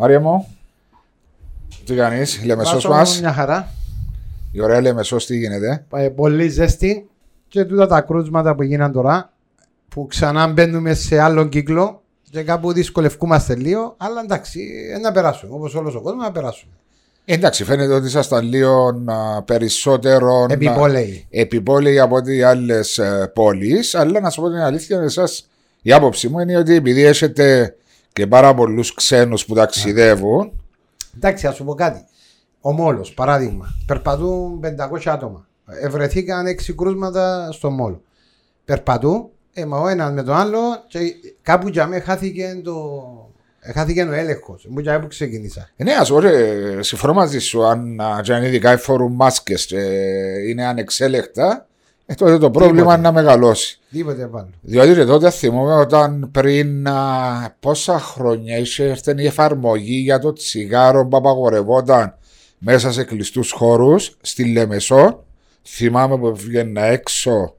Μάρια μου, τι κάνεις, Λεμεσός Βάζω μας. Μια χαρά. Η ωραία Λεμεσός τι γίνεται; Ε, Πολύ ζέστη. Και τούτα τα κρούσματα που γίναν τώρα, που ξανά μπαίνουμε σε άλλον κύκλο και κάπου δυσκολευκούμαστε λίγο, αλλά εντάξει, ε, να περάσουμε. Όπως όλος ο κόσμος να περάσουμε. Εντάξει, φαίνεται ότι ήσασταν λίγο α, περισσότερο α, Επιπόλαιοι. επιπόλαιοι από ό,τι άλλες πόλεις. Αλλά να σου πω την αλήθεια, εσάς η άποψη μου είναι ότι επειδή έχετε και πάρα πολλούς ξένους που ταξιδεύουν. Εντάξει, ας σου πω κάτι. Ο Μόλος, παράδειγμα, περπατούν 500 άτομα. Ευρεθήκαν 6 κρούσματα στο Μόλο. Περπατούν, ε, μα ο ένας με τον άλλο, και κάπου για μένα χάθηκε, το... ε, χάθηκε ο έλεγχος. Μου για μένα που ξεκίνησα. Ε, Ναι, ας ωραία, συμφωνώ μαζί σου. Αν, α, και αν ειδικά φορούν μάσκες και είναι ανεξέλεκτα, ε, τότε το πρόβλημα Τίποτε. είναι να μεγαλώσει. Τίποτε πάνω. Διότι και τότε θυμούμαι όταν πριν α, πόσα χρόνια είχε έρθει η εφαρμογή για το τσιγάρο που απαγορευόταν μέσα σε κλειστούς χώρους στη Λεμεσό. Θυμάμαι που βγαίνα έξω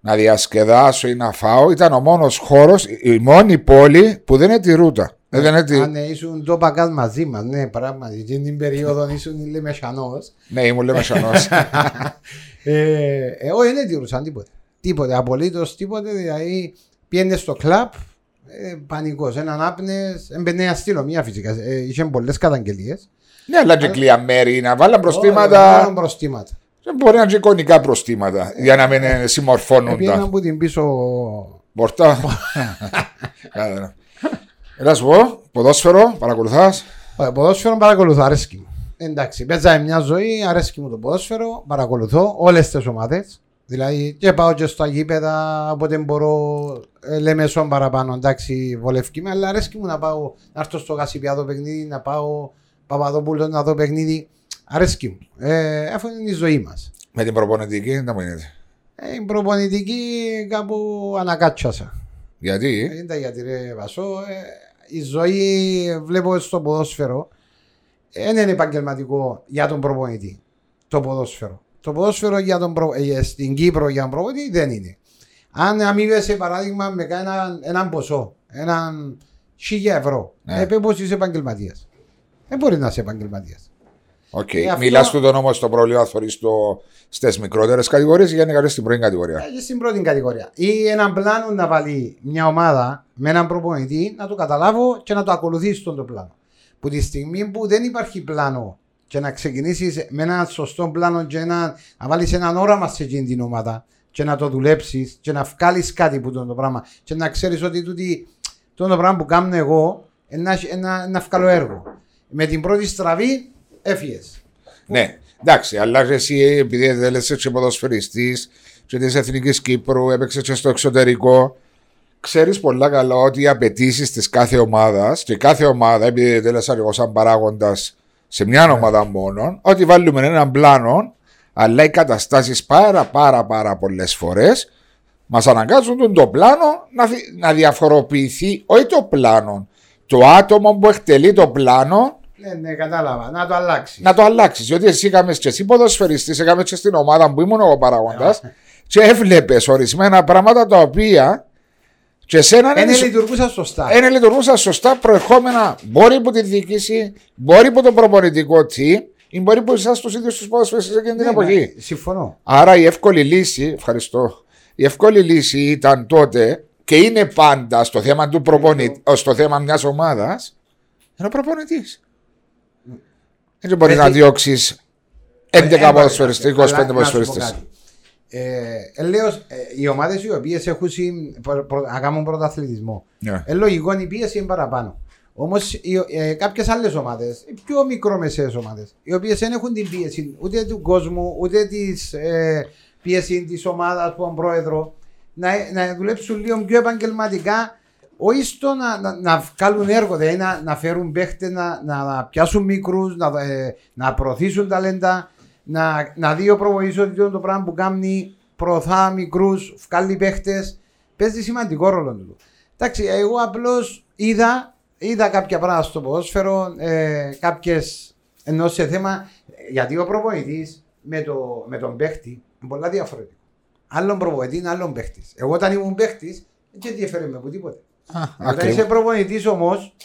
να διασκεδάσω ή να φάω. Ήταν ο μόνος χώρος, η μόνη πόλη που δεν είναι τη ρούτα. Ε, δεν είναι τη- Αν ήσουν το παγκάς μαζί μας, ναι, πράγματι. Και την περίοδο ήσουν Λεμεσανό. Ναι, ήμουν Λεμεσανό. ε, εγώ δεν τηρούσαν τίποτε. Τίποτε, απολύτως τίποτε. Δηλαδή, πιένες στο κλαπ, ε, πανικός. Έναν άπνε, έμπαινε η αστυνομία φυσικά. Ε, είχε πολλές καταγγελίες. ναι, αλλά και κλεία μέρη να βάλαν προστήματα. προστήματα. Δεν μπορεί να είναι και εικονικά προστήματα για να μην ε, συμμορφώνονται. Πήγαιναν από την πίσω. Μπορτά. Κάτα. Έλα σου πω, ποδόσφαιρο, παρακολουθάς; Ε, Ποδόσφαιρο παρακολουθώ, αρέσκει μου. Εντάξει, παίζαμε μια ζωή, αρέσκει μου το ποδόσφαιρο, παρακολουθώ όλες τις ομάδες. Δηλαδή και πάω και στα γήπεδα, όποτε μπορώ, ε, λέμε σον παραπάνω, εντάξει, βολευκή με, αλλά αρέσκει μου να πάω, να έρθω στο Γασιπιάδο παιχνίδι, να πάω Παπαδόπουλο να δω παιχνίδι. Αρέσκει μου. Ε, αυτό είναι η ζωή μας. Με την προπονητική, δεν μου είναι. Ε, η προπονητική κάπου ανακάτσασα. Γιατί, Δεν τα γιατί ρε Βασό. Ε, η ζωή βλέπω στο ποδόσφαιρο δεν είναι επαγγελματικό για τον προπονητή. Το ποδόσφαιρο. Το ποδόσφαιρο για τον προ... ε, στην Κύπρο για τον προπονητή δεν είναι. Αν αμείβεσαι παράδειγμα με έναν, έναν ποσό, έναν χίλια ευρώ, Ναι. ναι. ε, πώς είσαι επαγγελματίας. Δεν μπορεί να είσαι επαγγελματίας. οκ. Ε, αυτό- Μιλάς του τον όμως το πρόβλημα θωρείς το στις μικρότερες κατηγορίες ή γενικά στην πρώτη κατηγορία; Και στην πρώτη κατηγορία. Ή έναν πλάνο να βάλει μια ομάδα με έναν προπονητή να το καταλάβω και να το ακολουθήσει τον το πλάνο. Που τη στιγμή που δεν υπάρχει πλάνο και να ξεκινήσεις με ένα σωστό πλάνο και ένα, να βάλεις έναν όραμα σε εκείνη την ομάδα και να το δουλέψεις και να βγάλεις κάτι που το πράγμα και να ξέρεις ότι τούτη, το πράγμα που κάνω εγώ είναι ένα, ένα βγάλω έργο. Με την πρώτη στραβή έφυγες. Ναι, εντάξει, αλλά και εσύ επειδή δεν και ποδοσφαιριστής και της Εθνικής Κύπρου, έπαιξες και στο εξωτερικό, ξέρεις πολλά καλά ότι οι απαιτήσεις της κάθε ομάδας και κάθε ομάδα, επειδή τέλεσα εγώ σαν παράγοντας σε μια ομάδα μόνο, ότι βάλουμε έναν πλάνο, αλλά οι καταστάσεις πάρα πάρα πάρα πολλές φορές μας αναγκάζουν τον το πλάνο να, δι- να διαφοροποιηθεί, όχι το πλάνο, το άτομο που εκτελεί το πλάνο Ναι, ναι, κατάλαβα. Να το αλλάξεις. να το αλλάξεις. Διότι εσύ είχαμε και εσύ ποδοσφαιριστής, είχαμε και στην ομάδα που ήμουν εγώ παραγόντα και έβλεπες ορισμένα πράγματα τα οποία και εσένα Δεν δεν λειτουργούσα σωστά. δεν λειτουργούσαν σωστά προερχόμενα μπορεί από τη διοίκηση, μπορεί από το προπονητικό team ή μπορεί από εσάς τους ίδιους τους ποδοσφαιριστέ εκείνη την Ναι, εποχή. ναι, συμφωνώ. Άρα η εύκολη λύση, ευχαριστώ, η εύκολη λύση ήταν τότε και είναι πάντα στο θέμα του προπονητή, στο θέμα μιας ομάδας, είναι ο προπονητής. Δεν μπορείς Γιατί- να διώξεις 11 Ε, ποδοσφαιριστές, 25 αλλά να σου πω ποδοσφαιριστές. Κάτι. Ε, ε, λέω, ε, οι ομάδες οι οποίες έχουν συν- προ- προ- να κάνουν πρωταθλητισμό. Ναι. Ε, λογικό η πίεση είναι παραπάνω. Όμως ε, κάποιες άλλες ομάδες, πιο μικρομεσαίες ομάδες, οι οποίες δεν έχουν την πίεση ούτε του κόσμου, ούτε της ε, πίεσης της ομάδας που είναι πρόεδρο, να, να δουλέψουν λίγο πιο επαγγελματικά, όχι στο να, να, να βγάλουν έργο, δηλαδή να, να φέρουν παίχτες, να, να, να πιάσουν μικρούς, να, ε, να προωθήσουν ταλέντα, να, να δει ο προβοής ότι το πράγμα που κάνει προωθά μικρούς, βγάλει παίχτες. Παίζει σημαντικό ρόλο του. Εντάξει, εγώ απλώς είδα, είδα κάποια πράγματα στο ποδόσφαιρο, ε, κάποιες ενώ σε θέμα. Γιατί ο προπονητής με, το, με τον παίχτη είναι πολλά διαφορετικό. Άλλον προπονητή, άλλον παίχτης. Εγώ όταν ήμουν παίχτης, δεν διαφέρει με που τίποτε. Όταν ακριβώς. είσαι προπονητής όμως,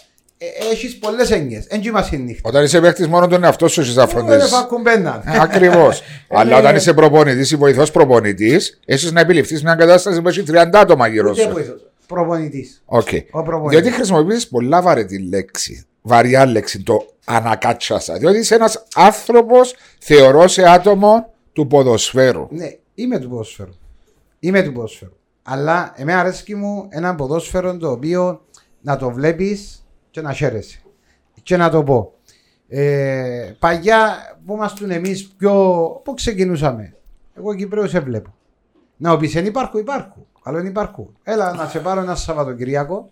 έχεις πολλές έννοιες. Δεν κοιμάσαι νύχτα. Όταν είσαι παίχτη, μόνο τον εαυτό σου έχει να Ωραία, φροντίζει. φακουμπέναν. Ακριβώς. Αλλά Ε, όταν είσαι προπονητής ή βοηθός προπονητής, έχεις να επιληφθείς μια κατάσταση που έχει 30 άτομα γύρω Ούτε σου. βοηθός. Προπονητής. Οκ. Ο προπονητής. Διότι χρησιμοποιείς πολλά βαρετή λέξη. Βαριά λέξη, το ανακάτσασα. Διότι είσαι ένας άνθρωπος, θεωρώ σε άτομο του ποδοσφαίρου. Ναι, είμαι του ποδόσφαιρου. Είμαι του ποδόσφαιρου. Αλλά εμένα αρέσκει μου ένα ποδόσφαιρο το οποίο να το βλέπεις και να χαίρεσαι. Και να το πω. Ε, παγιά που ήμασταν εμείς πιο. Πού ξεκινούσαμε. Εγώ Κυπρέο σε βλέπω. Να πεις δεν υπάρχουν, υπάρχουν. Αλλά δεν υπάρχουν. Έλα να σε πάρω ένα Σαββατοκυριακό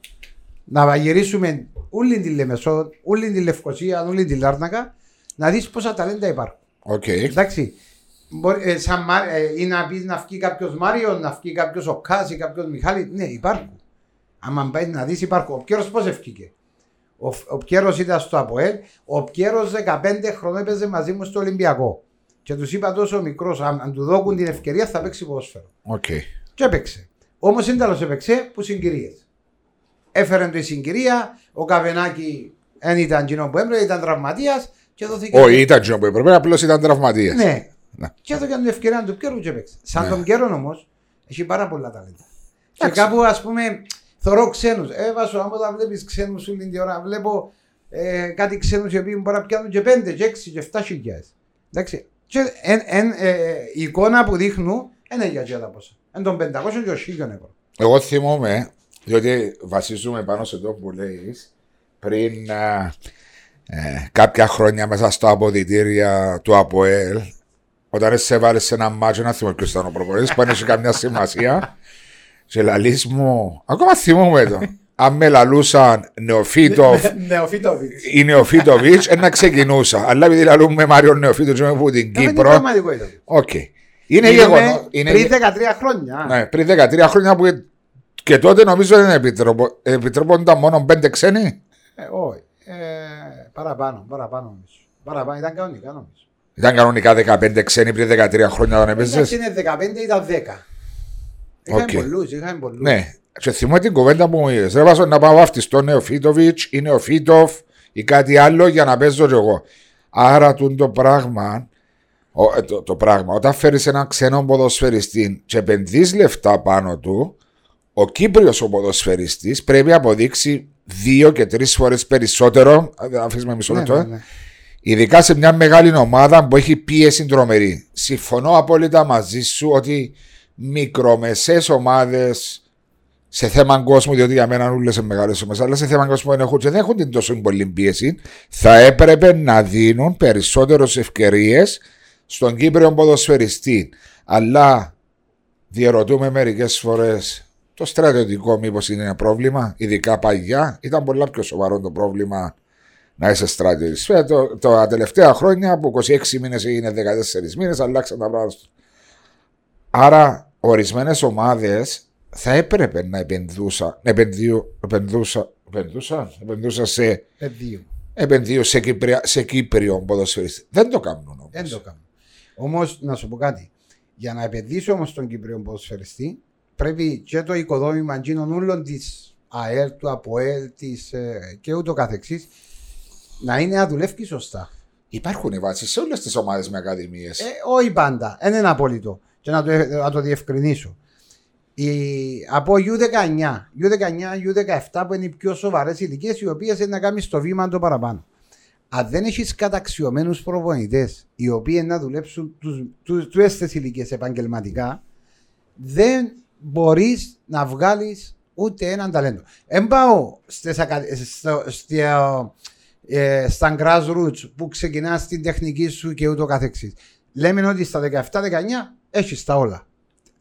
να γυρίσουμε όλη τη Λεμεσό, όλη τη Λευκοσία, όλη τη Λάρνακα να δεις πόσα ταλέντα υπάρχουν. Οκ. Εντάξει. Μπορεί, ε, σαν, Μά- ε, ή να πεις να βγει κάποιος Μάριο, να βγει κάποιος ο Κάζη, κάποιος Μιχάλη. Ναι, υπάρχουν. Άμα πάει να δεις, υπάρχουν. Ο Πιέρο πώς ευκήκε; Ο, ο Πιέρος ήταν στο ΑΠΟΕΛ. Ο Πιέρος 15 χρόνια έπαιζε μαζί μου στο Ολυμπιακό. Και τους είπα τόσο μικρός, αν, αν του δώκουν την ευκαιρία θα παίξει ποδόσφαιρο. Οκ. Και έπαιξε. Όμως είναι τέλος έπαιξε που συγκυρίες. Έφερε το η συγκυρία, ο Καβενάκη δεν ήταν κοινό που έπρεπε, ήταν τραυματίας και δόθηκε. Όχι, ήταν τζο που έπρεπε, απλώς ήταν τραυματίας. Ναι. Ναι. Και έδωκαν την ευκαιρία να του πιέρουν και παίξει. Σαν Ναι. τον καιρό όμως έχει πάρα πολλά ταλέντα. Και Εντάξει. κάπου ας πούμε θωρώ ξένους. Έβασο, άμα τα βλέπεις ξένους όλη την ώρα, βλέπω ε, κάτι ξένους οι οποίοι μπορεί να πιάνουν και 5, και 6 και 7 χιλιάδες. Εντάξει. Και εν, εν, ε, η εικόνα που δείχνουν είναι για τζέτα πόσα. Εν των 500 και 1000 ευρώ. Εγώ θυμούμαι, διότι βασίζουμε πάνω σε αυτό που λέει, πριν ε, ε, κάποια χρόνια μέσα στα αποδυτήρια του ΑΠΟΕΛ, όταν σε βάλεις σε ένα μάτσο, να θυμάμαι ποιος ήταν ο προπονητής, που δεν έχει καμιά σημασία, και λαλείς μου, ακόμα θυμούμαι το. Αν με λαλούσαν Νεοφίτοφ Νεοφίτοβιτς. ή Νεοφίτοβιτς, να ξεκινούσα. Αλλά επειδή λαλούμε Μάριο Νεοφίτοβιτς από την Είναι Κύπρο. πραγματικότητα. Οκ. Είναι Μιλούμε γεγονό. Είναι Πριν 13 χρόνια. ναι, πριν 13 χρόνια που και τότε νομίζω δεν επιτρεπο- επιτρεπόνταν μόνο πέντε ξένοι. Ε, όχι. Ε, παραπάνω, παραπάνω νομίζω. Παραπάνω, ήταν κανονικά νομίζω. Ήταν κανονικά 15 ξένοι πριν 13 χρόνια όταν Εντάξει έπαιζες. είναι 15 ήταν 10. Είχαμε Οκ. πολλούς, είχαμε πολλούς. Ναι. Και θυμώ την κουβέντα που μου είπες. Ρε βάζω να πάω βαφτιστώ Νεοφύτοβιτς ή Νεοφύτοφ ή κάτι άλλο για να παίζω κι εγώ. Άρα τούντο πράγμα, ο- ε, το, το πράγμα, όταν φέρεις έναν ξένο ποδοσφαιριστή και επενδύεις λεφτά πάνω του, ο Κύπριος ο ποδοσφαιριστής πρέπει να αποδείξει δύο και τρεις φορές περισσότερο. ε, Αφήσουμε μισό Ναι, λεπτό. ναι, ε. ναι. Ειδικά σε μια μεγάλη ομάδα που έχει πίεση τρομερή. Συμφωνώ απόλυτα μαζί σου ότι μικρομεσαίες ομάδες σε θέμα κόσμου, διότι για μένα όλες είναι μεγάλες ομάδες, αλλά σε θέμα κόσμου δεν έχουν, και δεν έχουν την τόσο πολύ πίεση, θα έπρεπε να δίνουν περισσότερες ευκαιρίες στον Κύπριο ποδοσφαιριστή. Αλλά διαρωτούμε μερικές φορές το στρατιωτικό μήπως είναι ένα πρόβλημα, ειδικά παγιά. Ήταν πολλά πιο σοβαρό το πρόβλημα να είσαι στρατιωτής. Ε, Το, το, τα τελευταία χρόνια από 26 μήνες έγινε 14 μήνες, αλλάξαν τα πράγματα. Άρα, ορισμένες ομάδες θα έπρεπε να επενδούσα, επενδύω, επενδούσα, επενδούσα, επενδούσα σε, Πεδίο. επενδύω σε, Κύπρια, σε Κύπριο ποδοσφαιριστή. Δεν το κάνουν όμως. Δεν το κάνω. Όμως, να σου πω κάτι. Για να επενδύσει όμως τον Κυπρίο ποδοσφαιριστή, πρέπει και το οικοδόμημα γίνων όλων της ΑΕΛ, του ΑΠΟΕΛ της, ε, και ούτω καθεξής να είναι να δουλεύει σωστά. Υπάρχουν οι βάσεις σε όλες τις ομάδες με ακαδημίες. Ε, όχι πάντα. Δεν είναι απόλυτο. Και να το, να το διευκρινίσω. Η, από U19, U19, U17 που είναι οι πιο σοβαρές ηλικίες, οι οποίες είναι να κάνεις το βήμα το παραπάνω. Αν δεν έχεις καταξιωμένους προπονητές, οι οποίοι να δουλέψουν τους ηλικίες επαγγελματικά, δεν μπορείς να βγάλεις ούτε έναν ταλέντο. Εν πάω στις ακα- στο- στο- ε, στα grassroots που ξεκινάς την τεχνική σου και ούτω καθεξής. Λέμε ότι στα 17-19 έχεις τα όλα.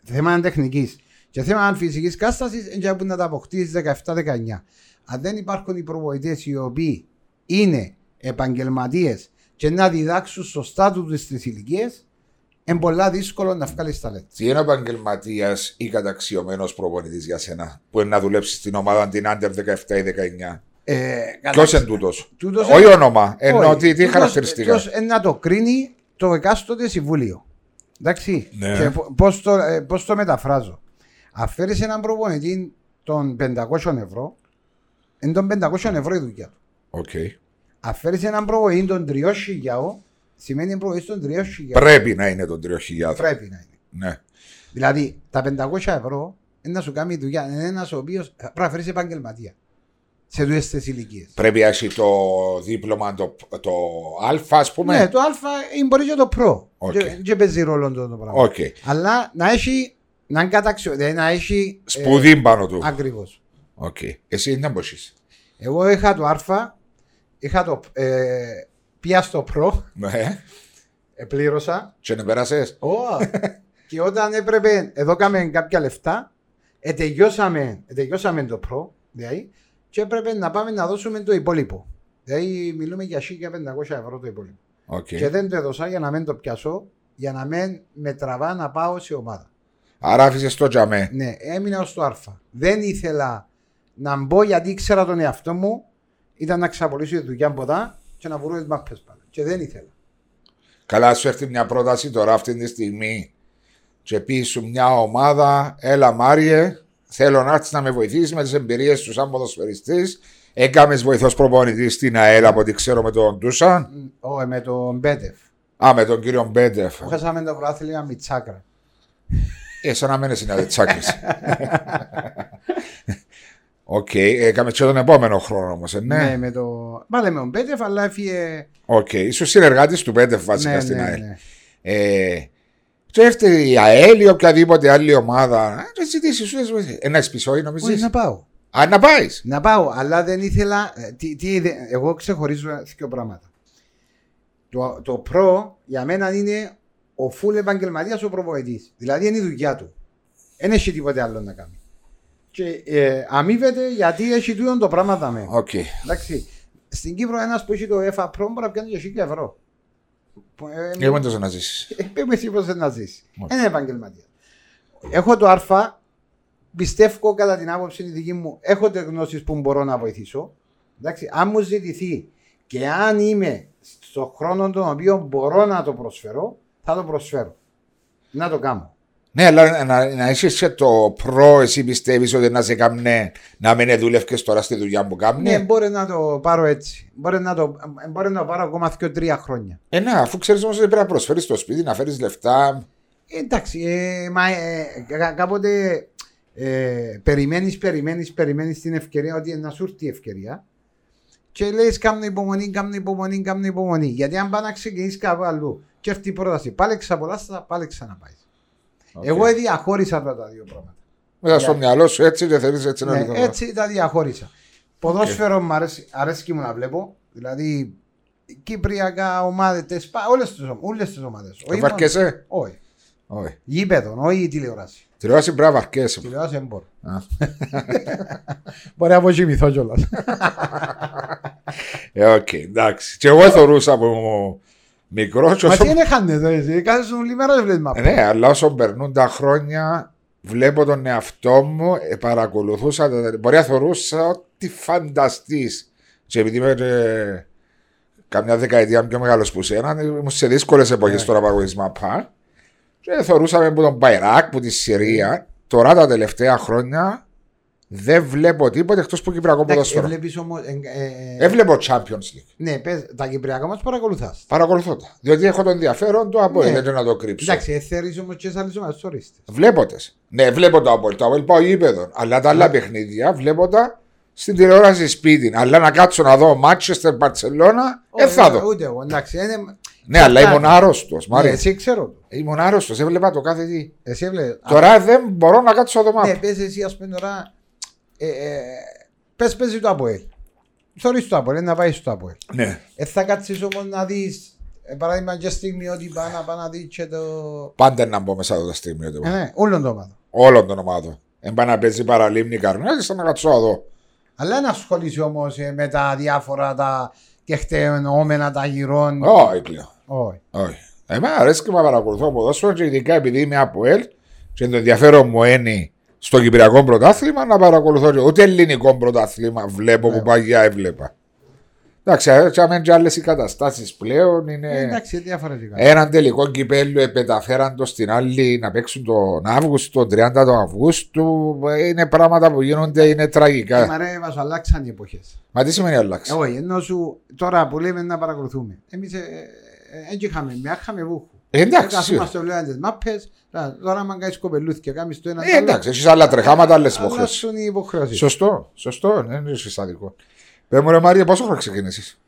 Θέμα είναι τεχνικής. Και θέμα αν φυσικής κάστασης, είναι που να τα αποκτήσεις 17-19. Αν δεν υπάρχουν οι προπονητές οι οποίοι είναι επαγγελματίες και να διδάξουν σωστά τους τις ηλικίε, είναι πολλά δύσκολο να βγάλεις ταλέντο. Τι είναι επαγγελματίας ή καταξιωμένος προπονητής για σένα που είναι να δουλέψεις στην ομάδα την Under 17 ή 19. Ε, Ποιος είναι τούτος; Τούτος Όχι είναι- όνομα. Εννοώ τι, τι Τούτος- χαρακτηριστικά; τούτος είναι να το κρίνει το εκάστοτε συμβούλιο. Εντάξει. Ναι. Και πώς το, ε, πώς το μεταφράζω. Αν φέρει έναν προπονητή των 500 ευρώ, είναι των 500 ευρώ η δουλειά του. Οκ. Αν φέρει έναν προπονητή των 3.000, σημαίνει προπονητή των 3.000. Πρέπει να είναι των 3.000. Πρέπει να είναι. Ναι. Δηλαδή τα 500 ευρώ είναι να σου κάνει δουλειά. Είναι ένα ο οποίος πρέπει να φέρει επαγγελματία. Σε δύο τι ηλικίες. Πρέπει να έχει το δίπλωμα το, το Α, ας πούμε; Ναι, το Α είναι μπορεί και το pro. OK. Και, και παίζει ρόλο το, το πράγμα. Οκ. Αλλά να έχει. Να είναι καταξιο, δηλαδή να έχει. Σπουδή πάνω του. Ακριβώς. Οκ. Εσύ είναι να είσαι. Εγώ είχα το Α, είχα το. Ε, επία στο pro, Ναι. επλήρωσα. Και να περάσεις. Ω, και όταν έπρεπε, εδώ κάμε κάποια λεφτά, ετελειώσαμε, ετελειώσαμε το pro, δηλαδή, και έπρεπε να πάμε να δώσουμε το υπόλοιπο. Δηλαδή μιλούμε για 1500 ευρώ το υπόλοιπο. Οκ. Και δεν το έδωσα για να μην το πιάσω, για να μην με τραβά να πάω σε ομάδα. Άρα άφησες το τζαμέ. Ναι, έμεινα ως το Α. Δεν ήθελα να μπω γιατί ήξερα τον εαυτό μου, ήταν να ξαπολύσω τη δουλειά από εδώ και να βρω τις μάπες πάλι. Και δεν ήθελα. Κι αν σου έρθει μια πρόταση τώρα αυτή τη στιγμή και πεις σου μια ομάδα, έλα Μάριε, θέλω να έρθεις να με βοηθήσεις με τις εμπειρίες σου σαν ποδοσφαιριστής. Έκαμε βοηθός προπονητής στην ΑΕΛ από ό,τι ξέρω με τον Ντούσαν. Όχι, με τον Πέτεφ. Α, με τον κύριο Πέτεφ. Που χάσαμε το πρωτάθλημα με τσάκρα. Ε, σαν να μένει είναι τσάκης. Οκ, έκαμε και τον επόμενο χρόνο όμως, ε, Ναι. ναι. με το. Πάλι με τον Πέτεφ, αλλά έφυγε. Οκ, ίσω συνεργάτης του Πέτεφ βασικά Ναι, στην ναι, ΑΕΛ. ναι. Ε, και έρθει η ΑΕΛ ή οποιαδήποτε άλλη ομάδα. ε, Και ζητήσεις, σου λες, ένα επεισόδιο νομίζεις; Όχι, να πάω. Α, να πάεις; Να πάω, αλλά δεν ήθελα. ε, Τι, τι, δε- εγώ ξεχωρίζω δύο πράγματα. Το, το pro για μένα είναι ο φουλ επαγγελματίας ο προπονητής. Δηλαδή είναι η δουλειά του. Δεν έχει τίποτε άλλο να κάνει. Και ε, αμείβεται γιατί έχει τούτο το πράγμα δαμέ. Οκ. Εντάξει. Στην Κύπρο ένας που έχει το UEFA Pro μπορεί να πιάνει και 1000 ευρώ. Που, ε, Εγώ δεν τόσο να ζήσεις. Είμαι σίγουρο να ζήσεις. Μάλιστα. Είναι επαγγελματία. Έχω το Α. Πιστεύω κατά την άποψη τη δική μου, έχω τις γνώσεις που μπορώ να βοηθήσω. Εντάξει, αν μου ζητηθεί και αν είμαι στον χρόνο τον οποίο μπορώ να το προσφέρω, θα το προσφέρω. Να το κάνω. Ναι, αλλά να, να είσαι και το προ, εσύ πιστεύεις ότι να σε κάνει να μην δούλευκε τώρα στη δουλειά που κάνει. Ναι, μπορεί να το πάρω έτσι. Μπορεί να το, μπορεί να το πάρω ακόμα 2-3 χρόνια. Ε, ναι, αφού ξέρεις όμως ότι πρέπει να προσφέρεις στο σπίτι, να φέρεις λεφτά. Εντάξει, ε, μα, ε, κα- κάποτε ε, περιμένεις, περιμένεις, περιμένεις την ευκαιρία ότι να σου έρθει η ευκαιρία και λες κάμνω υπομονή, κάμνω υπομονή, κάμνω υπομονή. Γιατί αν πάει να ξεκινήσεις κάπου αλλού και έρθει η πρόταση, πάλι ξαπολάστα, πάλι ξαναπάει. Οκ. Εγώ διαχώρισα αυτά τα δύο πράγματα. Μέσα στο μυαλό σου έτσι και θέλεις έτσι να Ναι, το έτσι τα διαχώρισα. Ποδόσφαιρο μου αρέσει, αρέσει μου να βλέπω. Δηλαδή, κυπριακά ομάδες, όλες τις ομάδες. Βαρκέσαι; Όχι. Όχι. Γήπεδο, όχι τηλεόραση. Τηλεόραση πρέπει να βαρκέσαι. Τηλεόραση δεν μπορώ. Α. Μπορεί να αποκοιμηθώ κιόλας. Ε, οκ, εντάξει. Και εγώ θεωρούσα από μικρός. και Μα όσο- τι είναι χάνεται, εσύ. Κάθεσαι ούλη μέρα δεν βλέπεις μάπα. Ναι, αλλά όσο περνούν τα χρόνια, βλέπω τον εαυτό μου, ε, παρακολουθούσα. τα- Μπορεί να θεωρούσα ότι φανταστείς. Και επειδή είμαι ε, καμιά δεκαετία πιο μεγάλος που σένα, ήμουν σε δύσκολες εποχές Ναι. τώρα παραγωγή μαπά. Και θεωρούσαμε που τον Μπαϊράκ, που τη Συρία. Τώρα τα τελευταία χρόνια δεν βλέπω τίποτε εκτός που Κυπριακό ποδόσφαιρο. Βλέπει όμως. Έβλεπω Champions League. Ναι, πες, τα κυπριακά μας παρακολουθάς. Παρακολουθώ τα. Διότι έχω το ενδιαφέρον του από Ναι. δεν να το κρύψω. Εντάξει, εθέρει όμως και σε άλλε ομάδε ορίστε. Βλέπω τες. Ναι, βλέπω το Απόλυτο. Το Απόλυτο πάω γήπεδο. Αλλά τα άλλα παιχνίδια βλέπω τα στην τηλεόραση σπίτι. Αλλά να κάτσω να δω Manchester Barcelona, δεν θα δω. Ούτε εγώ, εντάξει. είναι- Ναι, αλλά Κάτι. ήμουν άρρωστος. Ναι, εσύ ξέρω το. Ήμουν άρρωστος. Έβλεπα το κάθε τι. Εσύ έβλεπε. Τώρα δεν μπορώ να κάτσω να δω Ναι, μάπα. πες εσύ, ας πούμε τώρα. Ε, ε, πες παίζει το Αποέλ. Θωρείς το Αποέλ, να πάει στο Αποέλ. Ναι. Ε, θα κάτσεις όμως να δεις, ε, παράδειγμα και στιγμή ότι πάει να πάει να δεις και το... Πάντα να μπω μέσα εδώ τα στιγμή. Ε, ναι, όλον το ομάδα. Όλων των ομάδων. Εν πάει να παίζει παραλίμνη καρνά, σαν να κάτσω να δω. Αλλά να ασχολείσαι όμως ε, με τα διάφορα τα κεχτεόμενα, τα γυρών. Όχι, κλαίω. Όχι. Όχι. Εμένα αρέσει και να παρακολουθώ ποδόσφαιρο και ειδικά επειδή είμαι από ΕΛ και το ενδιαφέρον μου είναι στο Κυπριακό πρωτάθλημα να παρακολουθώ. και- Ούτε ελληνικό πρωτάθλημα βλέπω που Ναι. παγιά έβλεπα. Εντάξει, έτσι άμεν και άλλες οι καταστάσεις πλέον είναι... Ε, εντάξει, διαφορετικά. Έναν τελικό κυπέλου μεταφέραν το στην άλλη να παίξουν τον Αύγουστο, τον 30 του Αυγούστου. Ε, Είναι πράγματα που γίνονται, είναι Ε, τραγικά. Μα ρε, μας αλλάξαν οι εποχές. Μα τι σημαίνει αλλάξει. Ε, Όχι, ενώ σου τώρα που λέμε να παρακολουθούμε. Εμείς δεν είχαμε μια, είχαμε βούχου. Ε, εντάξει. Καθόμαστε βλέπουμε τις μάπες. Τώρα άμα κάνεις κοπελούθια, κάνεις το ένα Ε, εντάξει, έχεις άλλα τρεχάματα, άλλες υποχρεώσεις. Αλλάσουν οι υποχρεώσεις. Σωστό, σωστό, δεν είναι συστατικό. Πες μου ρε Μάρια, πόσο χρόνο ξεκίνησες;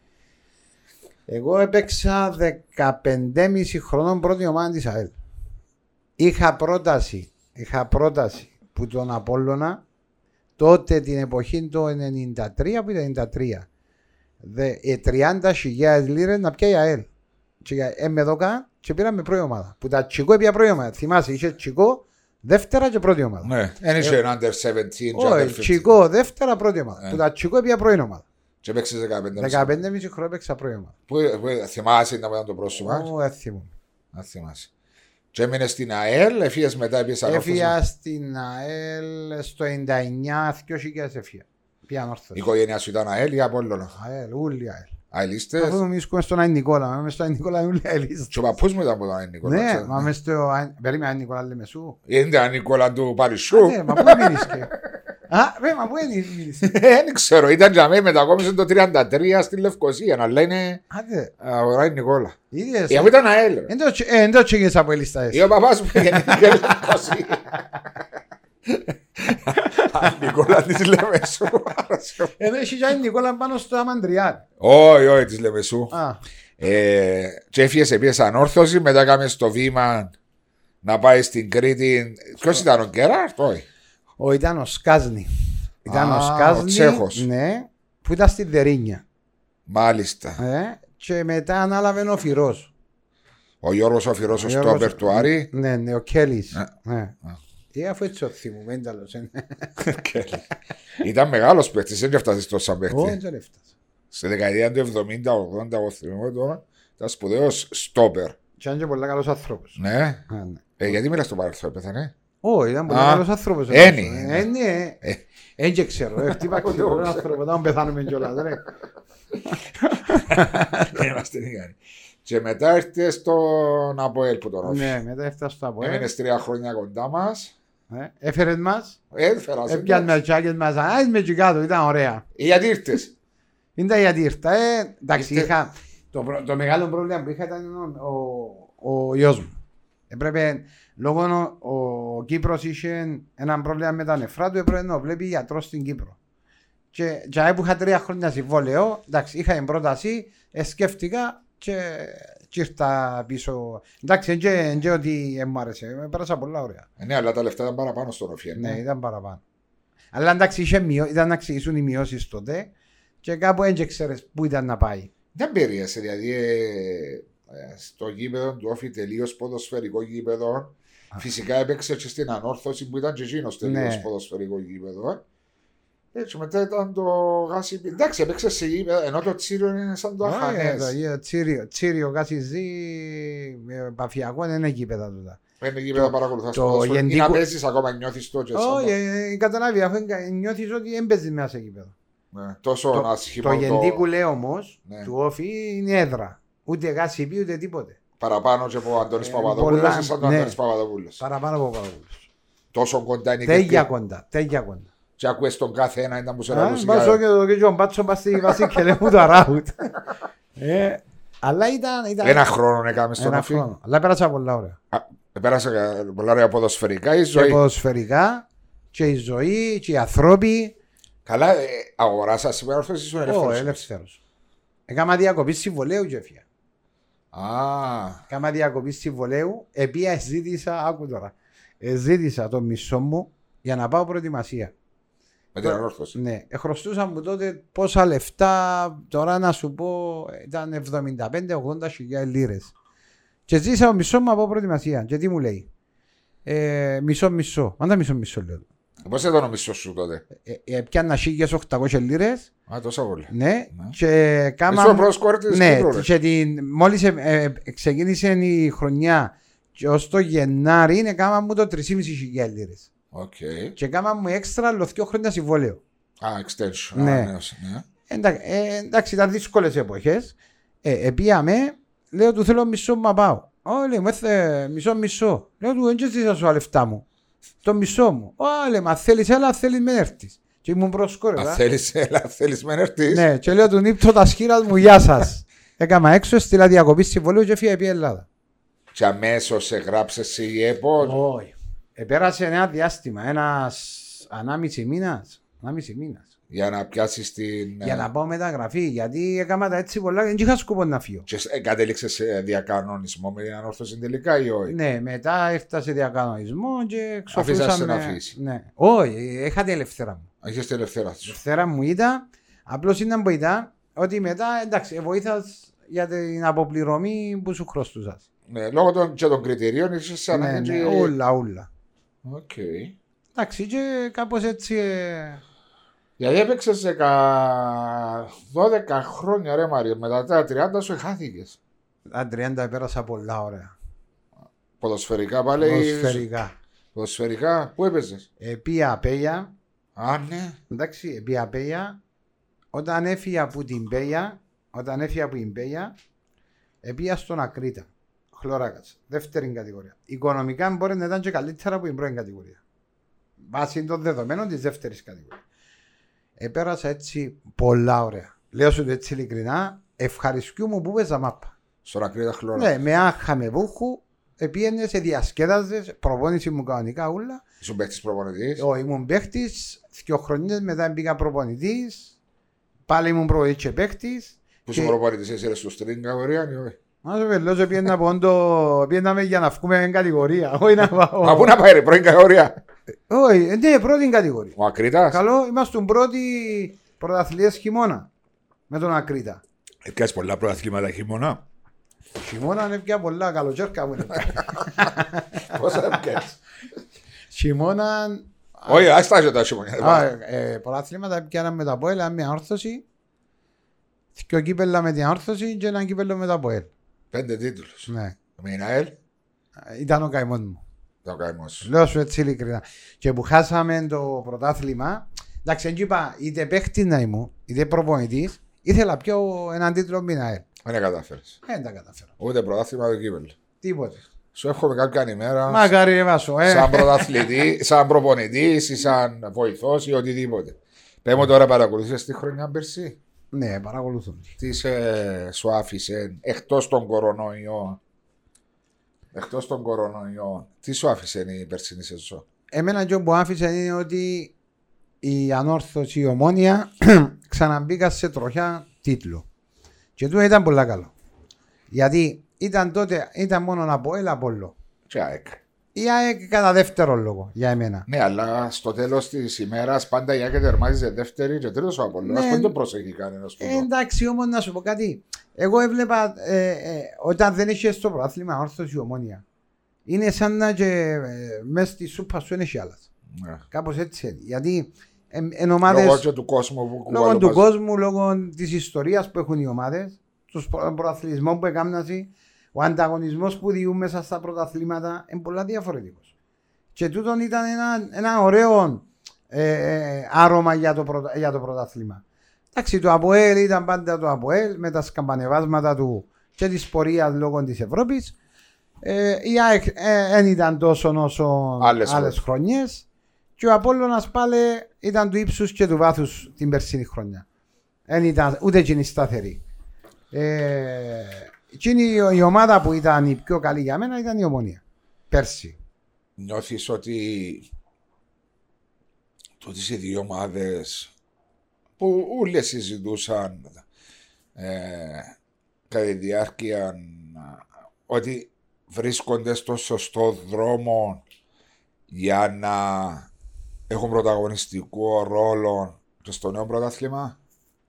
Εγώ έπαιξα 15,5 χρονών πρώτη ομάδα της ΑΕΛ. Είχα πρόταση, είχα πρόταση που τον Απόλλωνα τότε την εποχή το 93 που ήταν 93 δε, ε, 30.000 λίρες να πιάει η ΑΕΛ. Και για- ε, με δώκα και πήραμε πρώτη ομάδα. Που τα τσικό έπια πρώτη ομάδα. Θυμάσαι, είχε τσικό δεύτερα και πρώτη ομάδα. Ναι, δεν είχε ένα under 17 και under Όχι, 15. τσικό δεύτερα πρώτη ομάδα. Ε. Που τα τσικό έπια πρώτη ομάδα. Και έπαιξες 15. 15,5 χρόνια έπαιξα πρώτη ομάδα. Πού, πού, θυμάσαι να ήταν το πρόσωπο. Ω, δεν θυμούμαι. Να θυμάσαι. Και έμεινε στην ΑΕΛ, έφυγες μετά, έπιες ανόρθωση. Έφυγα στην ΑΕΛ στο 99, 2000 έφυγα. Πήγα Η ανόρθωση. οικογένεια σου ήταν ΑΕΛ ή Απόλλωνα. ΑΕΛ, ούλοι ΑΕΛ. Αελίστες. Αφού βρίσκομαι στον Άιν Νικόλα, μα μες στο Άιν Νικόλα είναι ούλοι ΑΕΛίστες. Και ο παππούς μου ήταν από τον Άιν Νικόλα. Ναι, ξέρω. μα μες στο Άιν... Περίμενα Άιν Νικόλα λέμε σου. Είναι Άιν Νικόλα του Παρισιού. Ναι, μα πού μείνεις και. Α, ρε, μα πού μείνεις. Δεν ξέρω, ήταν για μένα μετακόμισε το 33 στη Λευκοσία, αλλά είναι Άντε, α, ο Άιν Νικόλα. είδες. Ε, αφού ήταν ΑΕΛ. ρε. Εν το τσι- ε, εν το τσίγες από ελίστας. Ή ο παπάς μου γεννήθηκε Λευκοσία. Άιν Νικόλα της Λεμεσού. Ενώ έχει και Άιν Νικόλα πάνω στο Αμαντριάρ. Όχι, όχι της Λεμεσού. Α, Ε, και έφυγες επίσης ανόρθωση, μετά έκαμε στο βήμα να πάεις στην Κρήτη. Ποιος ήταν ο Γκέραρτ, όχι. ο ήταν ο Σκάζνη. Ήταν Α, ο ο Σκάζνη. Τσέχος. Ναι, που ήταν στη Δερίνια. Μάλιστα. Ε, και μετά ανάλαβε ο Φυρός. Ο Γιώργος ο Φυρός, ο Ο Γιώργος- Στόπερ του Άρη. Ναι, ναι, ο Κέλλης. Ναι. Ναι. Ε, αφού έτσι το θυμούμε, δεν τα λέω. σε- Ήταν μεγάλος παίκτης, δεν έφτασες τόσο Ω, παίκτη. δεν έφτασε. Στη δεκαετία του 70-80, εγώ θυμάμαι τώρα, ήταν σπουδαίος Στόπερ. Και ήταν και πολύ καλός άνθρωπος. Ναι. Α, ναι. Ε, γιατί μιλάς στο παρελθόν, πέθανε. Ω, ήταν πολύ Α, καλός άνθρωπος. ένι. Ε, ναι. Ε. Εν και ξέρω. ε, Χτύπα και τον άνθρωπος, δεν πεθάνουμε κιόλας, ρε. Δεν είμαστε ικανοί. Και μετά ήρθε στον Αποέλ που τον όφησε. Ναι, μετά έφτασε στο Αποέλ. Έμεινες τρία χρόνια κοντά μας. Ε, Έφερες μας, Ε, έφερα σε έπιαν με τσάκες μας, α, είσαι με εκεί κάτω, ήταν ωραία. Ε, Γιατί ήρθες; Είναι γιατί ήρθα, ε, εντάξει, Ήρθε- είχα, το, προ- το μεγάλο πρόβλημα που είχα ήταν ο, ο, ο γιος μου. Έπρεπε, λόγω ο, ο Κύπρος είχε ένα πρόβλημα με τα νεφρά του, έπρεπε να το βλέπει γιατρός στην Κύπρο. Και για που είχα τρία χρόνια συμβόλαιο, εντάξει, είχα την πρόταση, ε, σκέφτηκα και, και ήρθα πίσω. Εντάξει, δεν και ότι ε, μου άρεσε, ε, πέρασα πολλά ωραία. Ε, Ναι, αλλά τα λεφτά ήταν παραπάνω στον Οφιέ. Ναι, ήταν παραπάνω. Αλλά εντάξει, είχε μειώ, ήταν να εξηγήσουν οι μειώσεις τότε και κάπου δεν ξέρεις πού ήταν να πάει. Δεν περίεργασε, δηλαδή ε, ε, στο γήπεδο του Όφη τελείως ποδοσφαιρικό γήπεδο. Φυσικά έπαιξε και στην ανόρθωση που ήταν και εκείνος τελείως Ναι. ποδοσφαιρικό γήπεδο. Έτσι μετά ήταν το γάσι. Εντάξει, έπαιξε σε γήπεδο, ενώ το τσίριο είναι σαν το Όχι, αχανές. το γη- Τσίριο, τσίριο Κασιζή, ε, Παφιακό δεν είναι γήπεδα τούτα. Είναι γήπεδο παρακολουθάς το ποδοσφαίρο. Ή να γεντικό- παίζεις ακόμα, νιώθεις το και σαν Όχι, το- ε, καταλάβει, αφού νιώθεις ότι δεν παίζεις μέσα σε γήπεδο. Ναι, Τόσο Το, άσχημο το γεντίκου λέει όμως Ναι. του όφη είναι έδρα. Ούτε γάσι πει ούτε τίποτε. Παραπάνω και από ο Αντώνης Ε, Παπαδόπουλος, πολλά- σαν τον ναι. Αντώνης Παπαδόπουλος. Παραπάνω από Παπαδόπουλος. Τόσο κοντά είναι Τέγια και κοντά, τέγια κοντά. Και ακούες τον κάθε ένα, ήταν που σε Α, ρωτούσε. Βάζω και το και τον Μπάτσο πας στη βάση και λέει μου το αράουτ. Ε, Αλλά ήταν... ήταν Ένα χρόνο έκαμε στον ένα Αφή. χρόνο. Αλλά πέρασα πολλά ωραία. Πέρασε κα- πολλά ωραία ποδοσφαιρικά η Και ζωή. ποδοσφαιρικά και η ζωή και οι ανθρώποι. Καλά, ε, αγοράσα σήμερα όρθος ήσουν Ω, ελεύθερος. ελεύθερος. Έκανα διακοπή συμβολέου και έφυγα. Α, Έκανα διακοπή συμβολέου, επία ζήτησα, άκου τώρα, ε, ζήτησα το μισό μου για να πάω προετοιμασία. Με την ανόρθωση. Ναι, ε, χρωστούσαν μου τότε πόσα λεφτά, τώρα να σου πω, ήταν 75-80 χιλιάδες λίρες. Και ζήτησα το μισό μου από προετοιμασία. Και τι μου λέει; Ε, μισό μισό. Μάντα μισό μισό λέω. Πώς ήταν ο μισός σου τότε; Ε, ε, πιάνα 1800 λίρες. Α, τόσα πολύ. Ναι, Ναι. και Είσαι κάμα... ο πρώτος κόρη της Ναι, Κύπρου, ρε. και την, μόλις ε, ε, ξεκίνησε η χρονιά και ως το Γενάρη είναι κάμα μου το 3.500 λίρες. Οκ. Και κάμα μου έξτρα άλλο δύο χρόνια συμβόλαιο. Α, extension. Ναι. Α, ναι, ναι. Εντάξει, ε, εντάξει ήταν δύσκολες εποχές. Ε, επήαμε, λέω του θέλω μισό μα πάω. Ω, λέει, μου έθε μισό μισό. Λέω του, δεν ζητήσα σου τα λεφτά μου. Το μισό μου. Ω, λέει, μα θέλεις έλα, θέλεις μεν έρθεις. Και ήμουν Αν προσκόρευα. θέλεις, έλα, θέλεις μεν έρθεις. Ναι, και λέω του νίπτω τας χείρας μου, γεια σας. Έκανα έξω, στείλα διακοπή συμβολίου και έφυγε επί Ελλάδα. Και αμέσως σε γράψες η ΕΠΟ. Όχι. Επέρασε ένα διάστημα, ένας ανάμιση μήνας. Ανάμιση μήνας. Για να πιάσεις την... Για να πάω μεταγραφή, γιατί έκανα τα έτσι πολλά και δεν είχα σκοπό να φύγω. Και ε, κατέληξες σε διακανονισμό με την ανόρθωση τελικά ή όχι; Ναι, μετά έφτασε διακανονισμό και Αφήσασαι ξοφλούσαμε. να φύγεις. Ναι. Όχι, είχα την ελευθερά μου. Έχεις την ελευθερία Η σου. ελευθερά μου ήταν, απλώς ήταν που ήταν, ότι μετά εντάξει, βοήθας για την αποπληρωμή που σου χρωστούσας. Ναι, λόγω των, και των κριτηρίων είσαι σαν Ναι, να ναι, και- όλα, όλα. Οκ. Εντάξει, και κάπως έτσι. ε, Γιατί έπαιξες σε κα- 12 χρόνια ρε Μάριο, μετά τα 30 σου χάθηκες. Τα 30 πέρασα πολλά ωραία. Ποδοσφαιρικά πάλι. Ποδοσφαιρικά. Ποδοσφαιρικά, πού έπαιζες; Επήα Πέγεια, Α, ναι. εντάξει, επί απέια, όταν έφυγα από την Πέια, όταν έφυγα από την Πέια, επία στον Ακρίτα. Χλωράκας, δεύτερη κατηγορία. Οικονομικά μπορεί να ήταν και καλύτερα από την πρώτη κατηγορία. Βάσει των δεδομένων της δεύτερης κατηγορίας. Επέρασα έτσι πολλά ωραία. Λέω σου το έτσι ειλικρινά, ευχαριστούμε που παίζα μάπα. Στον Ακρίτα χλώρα. Ναι, με άχα με βούχου, επίενες σε διασκέδαζε, προπόνηση μου κανονικά ούλα. Ήσουν παίχτης προπονητής. Ο, ήμουν παίχτη, δύο χρονιέ μετά μπήκα προπονητής. Πάλι ήμουν προπονητή και παίχτη. Που σου προπονητής εσύ στο στριν κατηγορία ή όχι. Μα σου πελώ, σε πήγαινα πόντο, πήγαιναμε για να βγούμε εν κατηγορία. Όχι να πάω. Α, πού να πάει ρε, πρώτη κατηγορία; Όχι, ε, ναι, πρώτη κατηγορία. Ο Ακρίτας; Καλό, είμαστε πρώτοι πρωταθλητές χειμώνα με τον Ακρίτα. Έπιασες πολλά πρωταθλήματα χειμώνα. Χειμώνα είναι πια πολλά, καλοκαίρκα μου είναι. Πόσα έπιασες. Χειμώνα, Όχι, ας τα ζητά χειμώνα. α, ε, πρωταθλήματα πιάναμε με τα ΠΟΕΛ, μια όρθωση. Δυο κύπελα με την όρθωση και ένα κύπελο με τα ΠΟΕΛ. Πέντε τίτλους. Ναι. Με την ΑΕΛ, Ήταν ο καημός μου. το καημός σου. Λέω σου έτσι ειλικρινά. Και που χάσαμε το πρωτάθλημα, εντάξει, δεν είπα είτε παίχτης να ήμουν, είτε προπονητής, ήθελα πιο έναν τίτλο Μιναέλ. Δεν κατάφερες. Δεν τα καταφέρω. Ούτε πρωτάθλημα ούτε κύπελο. Τίποτε. Σου εύχομαι κάποια ημέρα. Μακάρι ρε Βάσο, ε. Σαν πρωταθλητή, σαν προπονητής ή σαν βοηθός ή οτιδήποτε. Πε μου τώρα παρακολουθείς τη χρονιά πέρσι; Ναι, παρακολουθούν. Τις σε, σου άφησε εκτός των κορονοϊών. Εκτός των κορονοϊών, τι σου άφησε η περσινή σεζόν; Εμένα και που άφησε είναι ότι η ανόρθωση η ομόνια ξαναμπήκα σε τροχιά τίτλο. Και τούτο ήταν πολύ καλό. Γιατί ήταν τότε, ήταν μόνο από έλα Απόλλω. Τι ΑΕΚ. Η ΑΕΚ κατά δεύτερο λόγο για εμένα. Ναι, αλλά στο τέλος της ημέρας πάντα η ΑΕΚ τερμάζεται δεύτερη και τρίτος ο Απόλλωνας. Ναι. Δεν το προσέχει κανένας. Ε, εντάξει, όμως να σου πω κάτι. Εγώ έβλεπα ε, ε, όταν δεν είχε στο πρωτάθλημα όρθωση η ομόνια. Είναι σαν να και ε, μέσα στη σούπα σου είναι άλλα. Κάπως έτσι. είναι. Γιατί ε, εν ομάδες, Λόγω και του κόσμου που λόγω του κουβαλούν. κόσμου, λόγω της ιστορίας που έχουν οι ομάδες, τους πρωταθλητισμών που έκαναν, ο ανταγωνισμός που διούν μέσα στα πρωταθλήματα είναι πολλά διαφορετικός. Και τούτον ήταν ένα, ένα ωραίο ε, ε, άρωμα για το, πρωτα- για το πρωτάθλημα. Εντάξει, το ΑΠΟΕΛ ήταν πάντα το ΑΠΟΕΛ με τα σκαμπανεβάσματα του και της πορείας λόγω της Ευρώπης. Ε, η ΑΕΚ δεν ήταν τόσο όσο Άλλες άλλες χρονιές. Και ο Απόλλωνας πάλι ήταν του ύψους και του βάθους την περσίνη χρονιά. Δεν ήταν ούτε εκείνη σταθερή. Ε, εκείνη η, η ομάδα που ήταν η πιο καλή για μένα ήταν η Ομονία. Πέρσι. Νιώθεις ότι τούτες οι δύο ομάδες που όλες συζητούσαν ε, κατά τη διάρκεια ε, ότι βρίσκονται στο σωστό δρόμο για να έχουν πρωταγωνιστικό ρόλο και στο νέο πρωτάθλημα;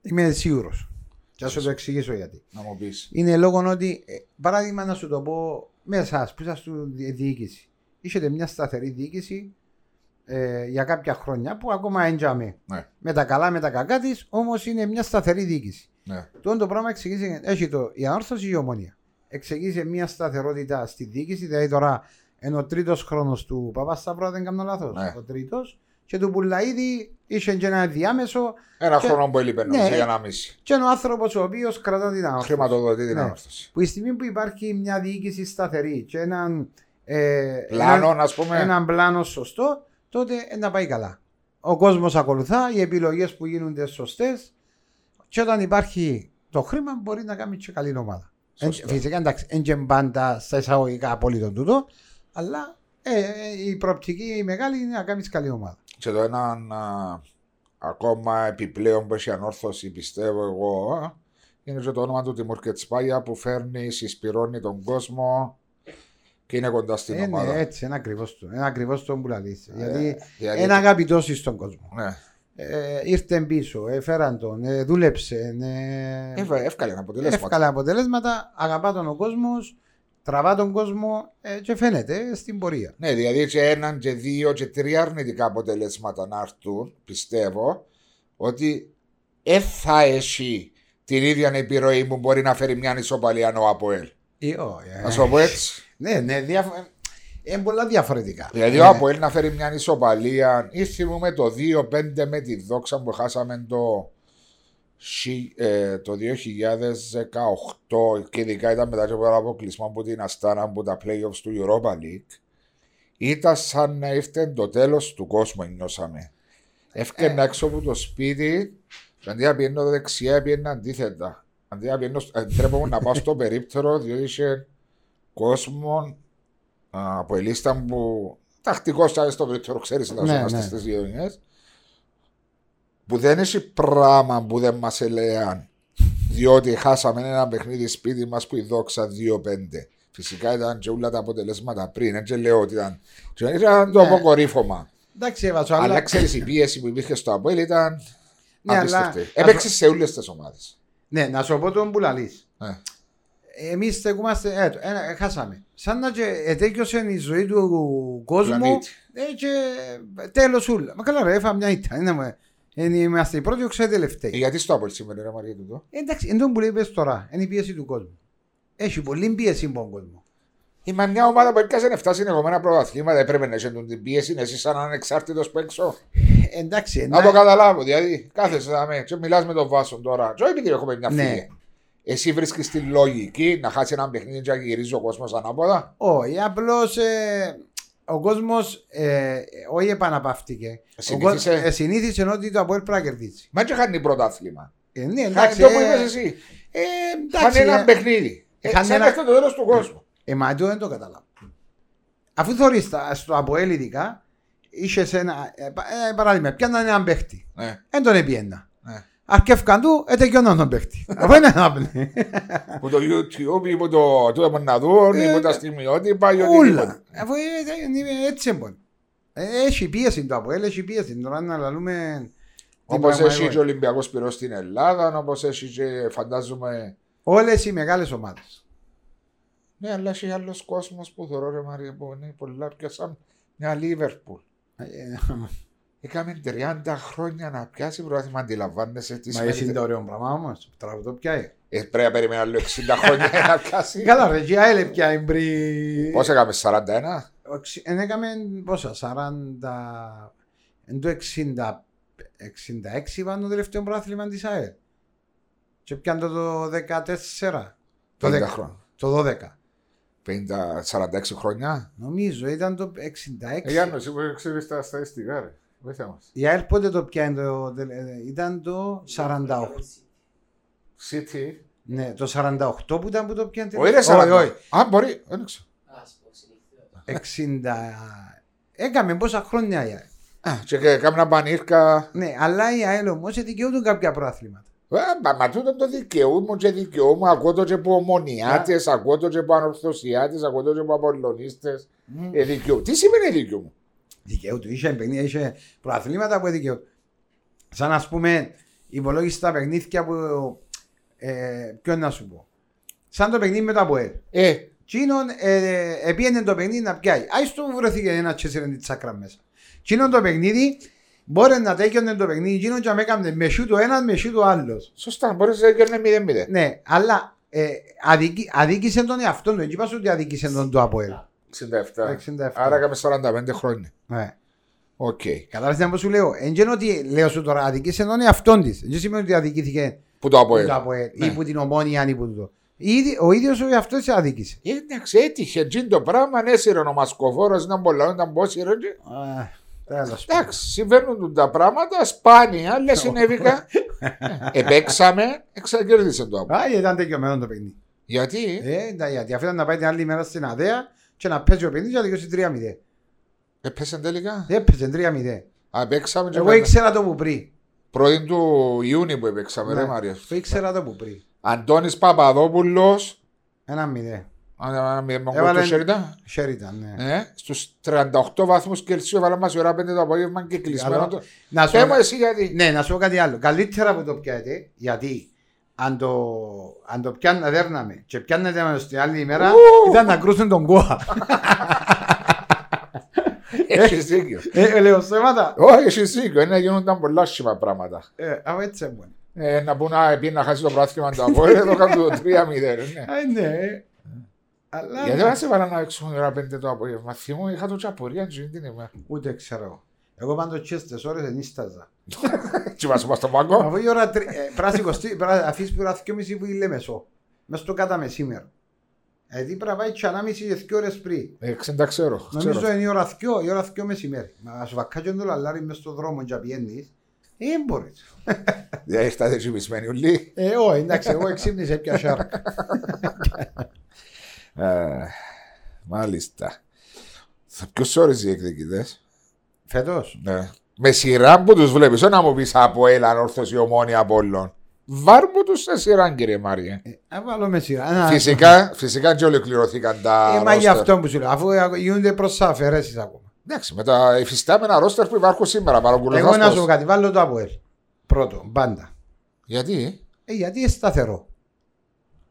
Είμαι σίγουρος. Και θα σου το εξηγήσω γιατί. Να μου πεις. Είναι λόγω ότι, ε, παράδειγμα να σου το πω, με εσάς που είσαστε στη δι- διοίκηση, είχατε μια σταθερή διοίκηση ε, για κάποια χρόνια που ακόμα έντιαμε. Ναι, Με τα καλά, με τα κακά της, όμως είναι μια σταθερή διοίκηση. ναι. Το το πράγμα εξηγήσει, έχει το, η ανόρθωση ή η ομονία. Εξηγήσει μια σταθερότητα στη διοίκηση, δηλαδή τώρα είναι ο τρίτος χρόνος του Παπασταύρου, αν δεν κάνω λάθος. Ναι. Ο τρίτος, και του Πουλαίδη είχε και ένα διάμεσο Ένα Και- χρόνο που έλειπε Ναι. νομίζω για να μίση. και ο άνθρωπος ο οποίος κρατά την ανόρθωση. Χρηματοδοτεί την Ναι. ανόρθωση. Που η στιγμή που υπάρχει μια διοίκηση σταθερή και έναν, ε, Πλάνο, έναν, α πούμε. έναν πλάνο σωστό, τότε ε, να πάει καλά. Ο κόσμος ακολουθά, οι επιλογές που γίνονται σωστές και όταν υπάρχει το χρήμα μπορεί να κάνει και καλή ομάδα. Εν- Σωστά. φυσικά εντάξει, δεν και πάντα στα εισαγωγικά απόλυτο τούτο, αλλά ε, ε, η προοπτική η μεγάλη είναι να κάνεις καλή ομάδα. Και το έναν α, ακόμα επιπλέον που έχει ανόρθωση, πιστεύω εγώ, α, είναι και το όνομα του Τιμούρ Κετσπάγια που φέρνει, συσπηρώνει τον κόσμο και είναι κοντά στην Ε, ναι, ομάδα. έτσι, είναι ακριβώς το, είναι ακριβώς το που λαλείς. Ε, Γιατί δηλαδή- είναι αγαπητό στον κόσμο. Ναι. Ε, ήρθε πίσω, έφεραν τον, ε, δούλεψε, ε, Έβα- Εύκολα αποτελέσματα. εύκολα αποτελέσματα, αγαπά τον ο κόσμος, τραβά τον κόσμο ε, και φαίνεται στην πορεία. Ναι, δηλαδή και έναν και δύο και τρία αρνητικά αποτελέσματα να έρθουν, πιστεύω, ότι δεν θα έχει την ίδια επιρροή που μπορεί να φέρει μια ισοπαλία ο Αποέλ. Ε, ω, ε, Να σου το πω έτσι. ναι, ναι, διαφο- είναι πολλά διαφορετικά. Δηλαδή Ε, ο Αποέλ να φέρει μια ισοπαλία. Ήρθε μου με το 2-5 με τη δόξα που χάσαμε το, σι- ε, το 2018 και ειδικά ήταν μετά από το αποκλεισμό από την Αστάνα από τα playoffs του Europa League. Ήταν σαν να ήρθε το τέλος του κόσμου, νιώσαμε. Έφτιανα έξω από το σπίτι, και αντί να πιένω δεξιά, πιένω αντίθετα. Αντί να πιένω, ε, τρέπομαι να πάω στο περίπτερο, διότι είχε κόσμο α, από ελίστα που τακτικός ήταν στο περίπτερο, ξέρεις, να Ναι, είμαστε ναι. στις γειτονιές. Που δεν έχει πράγμα που δεν μας ελέαν. Διότι χάσαμε ένα παιχνίδι σπίτι μας που η δόξα 2-5. Φυσικά ήταν και όλα τα αποτελέσματα πριν. Έτσι λέω ότι ήταν. και Ήταν το Ναι. αποκορύφωμα. Εντάξει, έβαζω, Αλλά αλλά, ξέρεις, η πίεση που υπήρχε στο Αποέλ ήταν. Ναι, αλλά- απίστευτη. Έπαιξε σε όλες τις ομάδες. ναι, να σου πω τον που λαλείς. Ναι. Εμείς στεκούμαστε, ε, το- ε, ε, χάσαμε. Σαν να και ετέκειωσε η ζωή του κόσμου Πλανήτη. ε, και τέλος ούλα. Μα καλά, ρε, έφα μια ήττα. Είναι, με- είναι- είμαστε οι πρώτοι, ξέρετε τελευταίοι. Ε, Γιατί στο Αποέλ σήμερα, ρε Μαρία, τούτο; Εντάξει, εν τω που λέει πες τώρα, είναι η πίεση του κόσμου. Έχει πολύ πίεση από τον κόσμο. Είμαι μια ομάδα που έπιασε 7 συνεχόμενα πρωταθλήματα. Έπρεπε να έχει την πίεση, εσύ σαν ανεξάρτητο που έξω. Ε, εντάξει, Να το καταλάβω, δηλαδή. Κάθεσαι να με, και μιλάς με τον Βάσον τώρα. Και όχι επειδή έχουμε μια Ναι. φίλη. Εσύ βρίσκεις τη λογική να χάσει ένα παιχνίδι και να γυρίζει ο κόσμος ανάποδα; Όχι, απλώς ο κόσμος ε, όχι επαναπαύτηκε. Ο Συνήθισε. κόσμος, ε, συνήθισε ότι το Αποέλ πρέπει να κερδίσει. Μα και χάνει πρωτάθλημα. Ε, ναι, Χάνει εντάξει. το που ε, είπες εσύ. ε, Χάνει εντάξει, ένα ε, παιχνίδι. Ε, χάνει Σαν ένα- να έρθει το τέλο του κόσμου. Ε, μα εγώ δεν το καταλάβω. Αφού θεωρείς τα- στο Αποέλ ειδικά, είσαι ένα. Ε, πα- ε, παράδειγμα, πιάνναν έναν παίχτη. Ναι, Δεν τον επιένα. ναι. Αρκεύκαν του, ετεκιώναν τον παίχτη. Αυτό είναι ένα πνεύμα. Που το YouTube, ή που το τούτο που να δουν, ή Ε, που τα στιγμιότυπα, ή Ούλα. οτιδήποτε. Αφού ε, ε, είναι έτσι εμπον. Ε, Έχει πίεση το Αποέλ, έχει πίεση. Τώρα να λαλούμε. την Όπως έχει πραγματικότητα. και ο Ολυμπιακός Πυρό στην Ελλάδα, όπως έχει και φαντάζομαι. Όλες οι μεγάλες ομάδες. Ναι, αλλά έχει άλλος κόσμος που θεωρώ ρε Μαρία που είναι πολλά πιο σαν μια Λίβερπουλ. Ε, Είχαμε 30 χρόνια να πιάσει πρωτάθλημα, αντιλαμβάνεσαι τι Μα σημαίνει. εσύ είναι το ωραίο πράγμα όμως. Τραγουδό πιάει. Ε, πρέπει να περιμένει άλλο 60 χρόνια για να πιάσει. Καλά ρε, και άελε πιάει πριν. Πώς έκαμε, 41. Εν έκαμε πόσα, 40... Εν το 60... 66 ήταν το τελευταίο πρόθλημα της ΑΕΛ. Και πιάνε το το 14. Το 50 10. χρόνια. Το 12. 50, 46 χρόνια. Νομίζω ήταν το 66. Ε, Γιάννος, εσύ που ξέρει τα στατιστικά, ρε. Βοήθα μας. Η ΑΕΛ πότε το πιάνε το... τελε- Ήταν το 48. City. Ναι, το 48 που ήταν που το πιάνε. Όχι, ρε, όχι, 40. όχι. Α, μπορεί, δεν ξέρω. 60... Έκαμε πόσα χρόνια η ΑΕΛ. Α, και κάμνα πανίρκα. Ναι, αλλά η ΑΕΛ όμως δικαιούνται κάποια προαθλήματα. Ε, Μα, μα τούτο το δικαιούμαι και δικαιούμαι. Ακούω το και από ομονιάτες, ακούω το και από ανορθωσιάτες, ακούω το και από απολωνίστε. Ε, δικαιού. Τι σημαίνει δικαιούμαι; Δικαιούται. Είχε παιχνίδια, είχε προαθλήματα που δικαιούνται. Σαν να πούμε, υπολόγισε τα παιχνίδια που. Ε, ποιο να σου πω. Σαν το παιχνίδι με το ΑΠΟΕΛ. Ε, Τσίνον ε, επίενε το παιχνίδι να πιάει. Άι το βρεθηκε ένα τσέσσερεν τη τσάκρα μέσα. Τσίνον το παιχνίδι μπορεί να τέκιονε το παιχνίδι. Τσίνον και να έκαμε με σου το ένας, με σου το άλλος. σωστά, μπορείς να γίνει 0-0. Ναι, αλλά ε, αδίκη, αδίκησε τον εαυτό του. Έτσι είπα σου ότι αδίκησε τον το ΑΠΟΕΛ. 67. 67. Άρα έκαμε 45 χρόνια. Ναι. Οκ. Κατάλαβες τι σου λέω; Εν είναι ότι λέω σου τώρα αδικήσε τον εαυτόν της. Δεν σημαίνει ότι αδικήθηκε Που το που ΑΠΟΕΛ. το ΑΠΟΕΛ Ναι. ή που την ομόνια ή που το. Ήδη- Ο ίδιος ο εαυτός τη αδίκησε. Ε, Εντάξει, έτυχε τζιν το πράγμα, έσυρε ο Μασκοφόρο, ήταν πολλά, ήταν πόσοι ρε. Α, τέλος. Εντάξει, συμβαίνουν τα πράγματα σπάνια, λες συνέβηκα. Επέξαμε, εξακέρδισε το ΑΠΟΕΛ. Α, ήταν τελειωμένο το παιχνίδι. Γιατί, Ε, τα- γιατί αυτό ήταν να πάει την άλλη μέρα στην ΑΔΕΑ και να παίζει ο παιχνίδι και να τελειώσει 3-0. έπεσε τελικά; Έπαιζε 3-0. Α, επέξαμε και Εγώ μετά. ήξερα το που πριν. Πρώτη του Ιούνιου που επέξαμε, ρε Ναι, Μάρια. Το ήξερα το που πριν. Αντώνης Παπαδόπουλος, Ένα μηδέ. αν με Έβαλε- τον Σέριντα, Sheridan, ναι. ε, στους 38 βαθμούς Κελσίου έβαλα μας η ώρα 5 το απόγευμα και κλεισμένο Καλό. το... Να σου Πέ μου εσύ γιατί. Ναι, να σου πω κάτι άλλο. Καλύτερα που το πιάτε, γιατί αν το, αν το πιάνε, δέρναμε και πιάνετε μας την άλλη ημέρα, Ου. ήταν να κρούσουν τον κόα. Έχεις δίκιο. ε, λέω θέματα. Όχι, έχεις δίκιο. Είναι να γίνονταν πολλά άσχημα πράγματα. Ε, αφού έτσι έμονε. Ε, να πούν να πει να χάσει το πράθυμα του Απόελ, εδώ κάνουν το 3-0. ναι. Α, ναι. Αλλά Γιατί δεν σε βάλα να έξουμε η ώρα 5 το απόγευμα. Θυμώ, είχα το τσαπορία και την ημέρα. ούτε ξέρω. Εγώ πάντως και στις ώρες ενίσταζα. Τι μας είπα στον πάγκο. Αφού η ώρα τρι- ε, πράσι κοστί, αφήσεις που ώρα μισή που είναι μεσό. Μες στο κατά μεσήμερο. Γιατί πρέπει να πάει και ανάμιση και δύο ώρες πριν. Ε, ξέντα ξέρω. Νομίζω ξέρω. είναι η ώρα δυο, η ώρα δυο μεσημέρι. Μα σου βακκάτιον το λαλάρι μες στον δρόμο και πιένεις. Ε, δεν μπορείς. Δεν είστε τσιμπισμένοι ουλί. Ε, όχι, εντάξει, εγώ εξύπνησα πια σάρκ. Ε, Μάλιστα. Θα ποιους ώρες οι εκδικητές; Φέτος. Ναι. Με σειρά που τους βλέπεις, όχι να μου πεις από έλα όρθωση ομόνια από όλων. Βάρ μου τους σε σειρά κύριε Μάρια. Ε, Α, βάλω με σειρά. Να- Φυσικά, φυσικά και ολοκληρωθήκαν τα Ε, μα γι' ρόστερ. αυτό που σου λέω, αφού γίνονται προς αφαιρέσεις ακόμα. Εντάξει, με τα υφιστάμενα ρόστερ που υπάρχουν σήμερα παρακολουθάς Εγώ να πώς. σου πω κάτι, βάλω το ΑΠΟΕΛ. Πρώτο, πάντα. Γιατί, Ε, γιατί είναι σταθερό.